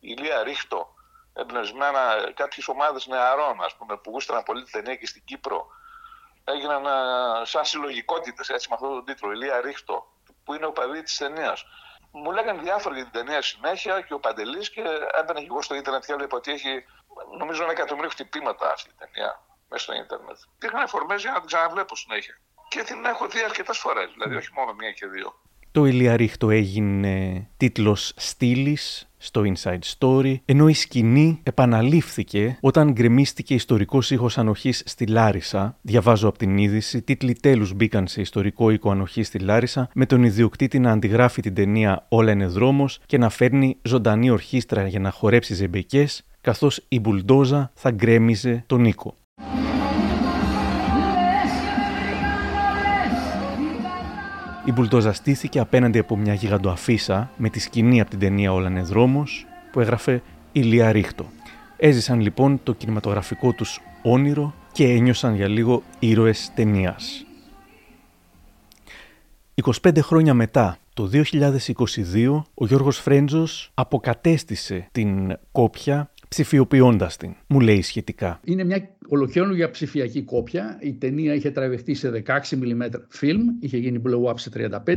ηλία ρίχτο, εμπνευσμένα, κάποιες ομάδες νεαρών, ας πούμε, που γούσταναν πολύ την ταινία και στην Κύπρο. Έγιναν σαν συλλογικότητες, έτσι, με αυτόν τον τίτλο, ηλία ρίχτο που είναι ο παδί της ταινίας. Μου λέγανε διάφορα για την ταινία συνέχεια και ο Παντελής και έμπαινα και εγώ στο Ιντερνετ και έβλεπα ότι έχει νομίζω ένα εκατομμύριο χτυπήματα αυτή η ταινία μέσα στο Ιντερνετ. Υπήρχαν φορμέ για να την ξαναβλέπω συνέχεια. Και την έχω δει αρκετές φορές, δηλαδή όχι μόνο μία και δύο. Το Ηλιαρίχτο έγινε τίτλος στήλης στο Inside Story, ενώ η σκηνή επαναλήφθηκε όταν γκρεμίστηκε ιστορικό ήχος ανοχής στη Λάρισα. Διαβάζω από την είδηση, τίτλοι τέλους μπήκαν σε ιστορικό οίκο ανοχής στη Λάρισα, με τον ιδιοκτήτη να αντιγράφει την ταινία Όλα είναι δρόμος και να φέρνει ζωντανή ορχήστρα για να χορέψει ζεμπεκές, καθώς η μπουλντόζα θα γκρέμιζε τον οίκο. Η μπουλτόζα στήθηκε απέναντι από μια γιγαντοαφίσα με τη σκηνή από την ταινία Όλα είναι δρόμος που έγραφε Ηλία Ρίχτο. Έζησαν λοιπόν το κινηματογραφικό τους όνειρο και ένιωσαν για λίγο ήρωες ταινίας. 25 χρόνια μετά, το 2022, ο Γιώργος Φρέντζος αποκατέστησε την κόπια ψηφιοποιώντας την. Μου λέει σχετικά. Είναι μια ολοκαίρια ψηφιακή κόπια. Η ταινία είχε τραβηχτεί σε 16 mm film, είχε γίνει blow-up σε 35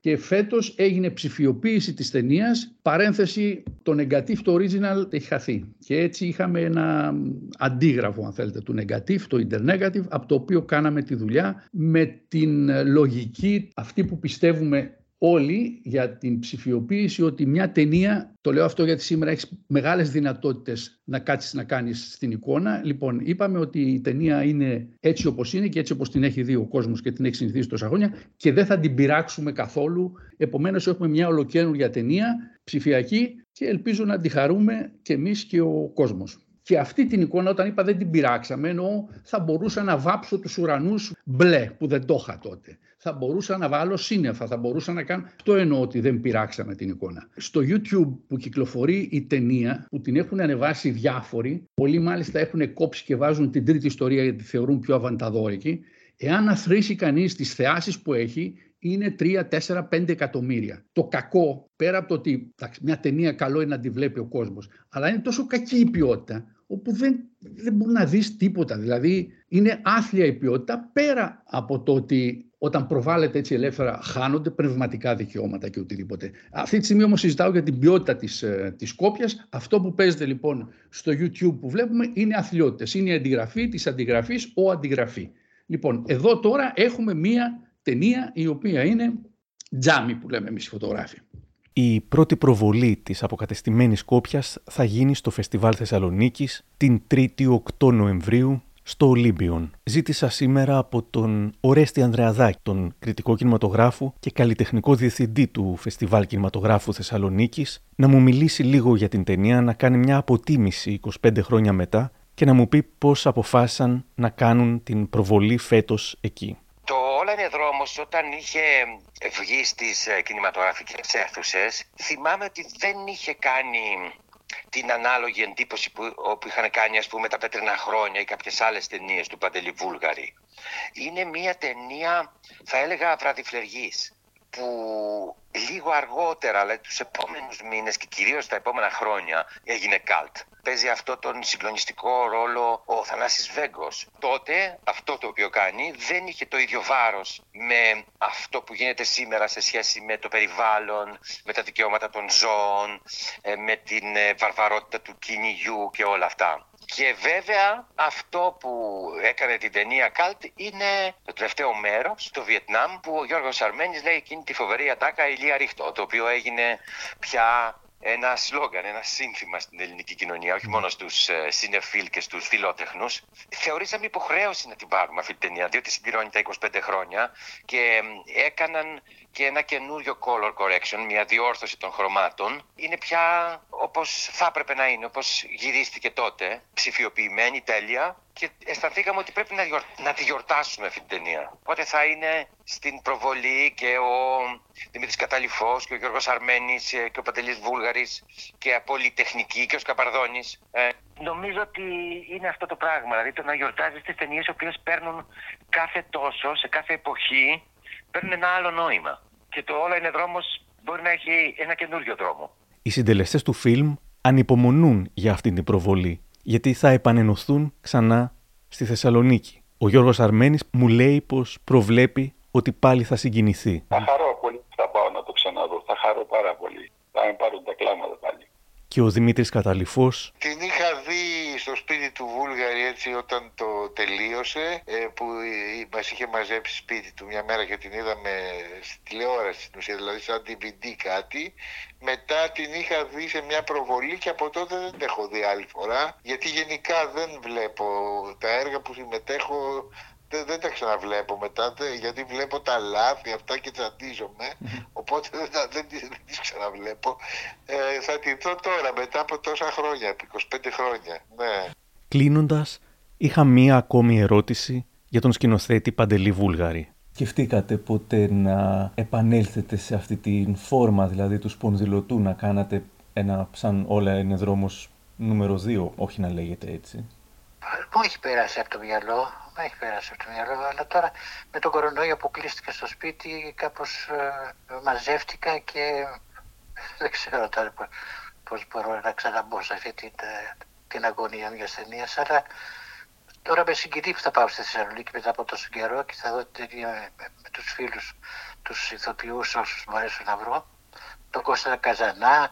και φέτος έγινε ψηφιοποίηση της ταινίας, παρένθεση το negative, το original έχει χαθεί. Και έτσι είχαμε ένα αντίγραφο, αν θέλετε, του negative, το internegative, από το οποίο κάναμε τη δουλειά με την λογική αυτή που πιστεύουμε όλοι για την ψηφιοποίηση ότι μια ταινία, το λέω αυτό γιατί σήμερα έχεις μεγάλες δυνατότητες να κάτσεις να κάνεις στην εικόνα. Λοιπόν, είπαμε ότι η ταινία είναι έτσι όπως είναι και έτσι όπως την έχει δει ο κόσμος και την έχει συνηθίσει τόσα χρόνια και δεν θα την πειράξουμε καθόλου. Επομένως έχουμε μια ολοκένουργια ταινία ψηφιακή και ελπίζω να τη χαρούμε και εμείς και ο κόσμος. Και αυτή την εικόνα όταν είπα δεν την πειράξαμε, εννοώ θα μπορούσα να βάψω τους ουρανούς μπλε που δεν το είχα τότε. Θα μπορούσα να βάλω σύννεφα, θα μπορούσα να κάνω... Αυτό εννοώ ότι δεν πειράξαμε την εικόνα. Στο YouTube που κυκλοφορεί η ταινία, που την έχουν ανεβάσει διάφοροι, πολλοί μάλιστα έχουν κόψει και βάζουν την τρίτη ιστορία γιατί τη θεωρούν πιο αβανταδόρικη, εάν αθροίσει κανείς τις θεάσεις που έχει, είναι 3, 4, 5 εκατομμύρια. Το κακό, πέρα από το ότι μια ταινία καλό είναι να τη βλέπει ο κόσμος, αλλά είναι τόσο κακή η ποιότητα, όπου δεν, δεν μπορεί να δεις τίποτα. Δηλαδή είναι άθλια η ποιότητα, πέρα από το ότι όταν προβάλλεται έτσι ελεύθερα χάνονται πνευματικά δικαιώματα και οτιδήποτε. Αυτή τη στιγμή όμως συζητάω για την ποιότητα της, ε, της κόπιας. Αυτό που παίζεται λοιπόν στο YouTube που βλέπουμε είναι αθλειότητες. Είναι η αντιγραφή της αντιγραφής, ο αντιγραφή. Λοιπόν, εδώ τώρα έχουμε μία ταινία η οποία είναι τζάμι που λέμε εμείς οι φωτογράφοι. Η πρώτη προβολή της αποκατεστημένης κόπιας θα γίνει στο Φεστιβάλ Θεσσαλονίκης την 3η 8 Νοεμβρίου στο Ολύμπιον. Ζήτησα σήμερα από τον Ορέστη Ανδρεαδάκη, τον κριτικό κινηματογράφου και καλλιτεχνικό διευθυντή του Φεστιβάλ Κινηματογράφου Θεσσαλονίκης, να μου μιλήσει λίγο για την ταινία, να κάνει μια αποτίμηση 25 χρόνια μετά και να μου πει πώς αποφάσισαν να κάνουν την προβολή φέτος εκεί. Το Όλα είναι δρόμος όταν είχε βγει στις ε, κινηματογραφικές αίθουσες θυμάμαι ότι δεν είχε κάνει την ανάλογη εντύπωση που, που είχαν κάνει ας πούμε τα πέτρινα χρόνια ή κάποιες άλλες ταινίες του Παντελή Βούλγαρη. Είναι μια ταινία θα έλεγα βραδιφλεργής. Που λίγο αργότερα, αλλά τους επόμενους μήνες και κυρίως τα επόμενα χρόνια έγινε καλτ. Παίζει αυτό τον συγκλονιστικό ρόλο ο Θανάσης Βέγκος. Τότε αυτό το οποίο κάνει δεν είχε το ίδιο βάρος με αυτό που γίνεται σήμερα σε σχέση με το περιβάλλον, με τα δικαιώματα των ζώων, ε, με την ε, βαρβαρότητα του κυνηγιού και όλα αυτά. Και βέβαια αυτό που έκανε την ταινία καλτ είναι το τελευταίο μέρος στο Βιετνάμ που ο Γιώργος Αρμένης λέει εκείνη τη φοβερή ατάκα Ηλία ρίχ' το το οποίο έγινε πια ένα σλόγκαν, ένα σύνθημα στην ελληνική κοινωνία, όχι μόνο στους ε, σινεφίλ και στους φιλότεχνους. Θεωρήσαμε υποχρέωση να την πάρουμε αυτή την ταινία, διότι συμπληρώνει τα 25 χρόνια και έκαναν και ένα καινούριο color correction, μια διόρθωση των χρωμάτων. Είναι πια όπως θα έπρεπε να είναι, όπως γυρίστηκε τότε, ψηφιοποιημένη, τέλεια. Και αισθανθήκαμε ότι πρέπει να, γιορ... να τη γιορτάσουμε αυτή την ταινία. Οπότε θα είναι στην προβολή και ο Δημήτρης Καταληφός και ο Γιώργος Αρμένης και ο Παντελής Βούλγαρης και από Πολυτεχνική και ο Σκαπαρδόνης. Ε, νομίζω ότι είναι αυτό το πράγμα, δηλαδή το να γιορτάζεις τις ταινίες οι οποίες παίρνουν κάθε τόσο, σε κάθε εποχή, παίρνουν ένα άλλο νόημα. Και το όλα είναι δρόμος μπορεί να έχει ένα καινούριο δρόμο. Οι συντελεστές του φιλμ ανυπομονούν για αυτή την προβολή, γιατί θα επανενωθούν ξανά στη Θεσσαλονίκη. Ο Γιώργος Αρμένης μου λέει πως προβλέπει ότι πάλι θα συγκινηθεί. Θα χαρώ πολύ που θα πάω να το ξαναδώ. Θα χαρώ πάρα πολύ. Θα με πάρουν τα κλάματα πάλι. Και ο Δημήτρης Καταληφός. Την είχα δει στο σπίτι του Βούλγαρη έτσι όταν το τελείωσε ε, που μας είχε μαζέψει σπίτι του μια μέρα και την είδαμε στη τηλεόραση στην ουσία, δηλαδή σαν DVD κάτι. Μετά την είχα δει σε μια προβολή και από τότε δεν την έχω δει άλλη φορά γιατί γενικά δεν βλέπω τα έργα που συμμετέχω δεν, δεν τα ξαναβλέπω μετά, γιατί βλέπω τα λάθη αυτά και τσαντίζομαι, οπότε δεν, δεν, δεν, δεν τις ξαναβλέπω. Ε, θα τη δω τώρα, μετά από τόσα χρόνια, 25 χρόνια, ναι. Κλείνοντας, είχα μία ακόμη ερώτηση για τον σκηνοθέτη Παντελή Βούλγαρη. Σκεφτήκατε ποτέ να επανέλθετε σε αυτή την φόρμα, δηλαδή του σπονδυλωτού, να κάνατε ένα σαν όλα είναι δρόμος νούμερο 2, όχι να λέγεται έτσι; Μου έχει περάσει από το μυαλό, μου έχει περάσει από το μυαλό, αλλά τώρα με τον κορονοϊό που κλείστηκα στο σπίτι κάπως ε, μαζεύτηκα και δεν ξέρω τώρα πώς μπορώ να ξαναμπω σε αυτή την, ε, την αγωνία μιας ταινίας, αλλά τώρα με συγκινεί που θα πάω στη Θεσσαλονίκη μετά από τόσο καιρό και θα δω την ταινία με, με, με τους φίλους, τους ηθοποιούς όσους μπορέσω να βρω. Τον Κώστα Καζανά, ε,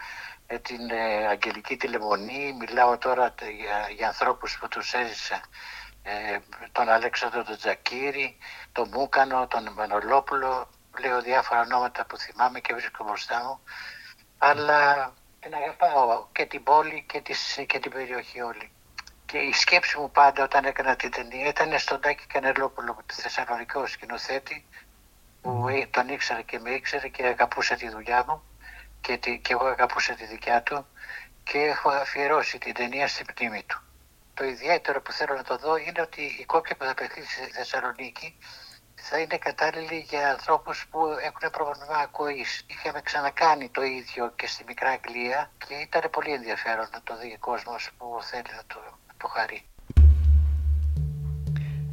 την ε, Αγγελική Τηλεμονή, μιλάω τώρα για, για ανθρώπους που τους έζησα, ε, τον Αλέξανδρο τον Τζακύρη, τον Μούκανο, τον Μανολόπουλο, λέω διάφορα ονόματα που θυμάμαι και βρίσκω μπροστά μου, αλλά την αγαπάω και την πόλη και, τις, και την περιοχή όλη. Και η σκέψη μου πάντα όταν έκανα την ταινία ήταν στον Τάκη Κανελόπουλο, τη Θεσσαλονικό σκηνοθέτη, που τον ήξερε και με ήξερε και αγαπούσε τη δουλειά μου και, τη, και εγώ αγαπούσα τη δικιά του και έχω αφιερώσει την ταινία στην μνήμη του. Το ιδιαίτερο που θέλω να το δω είναι ότι η κόπια που θα παιχθεί στη Θεσσαλονίκη θα είναι κατάλληλη για ανθρώπους που έχουν πρόβλημα ακοής. Είχαμε ξανακάνει το ίδιο και στη Μικρά Αγγλία και ήταν πολύ ενδιαφέρον να το δει ο κόσμος που θέλει να το, να το χαρεί.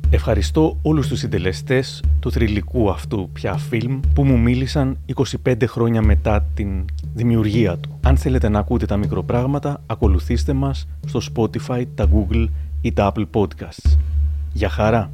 Ευχαριστώ όλους τους συντελεστές του θρηλυκού αυτού πια φιλμ που μου μίλησαν 25 χρόνια μετά την δημιουργία του. Αν θέλετε να ακούτε τα μικροπράγματα, ακολουθήστε μας στο Spotify, τα Google ή τα Apple Podcasts. Για χαρά!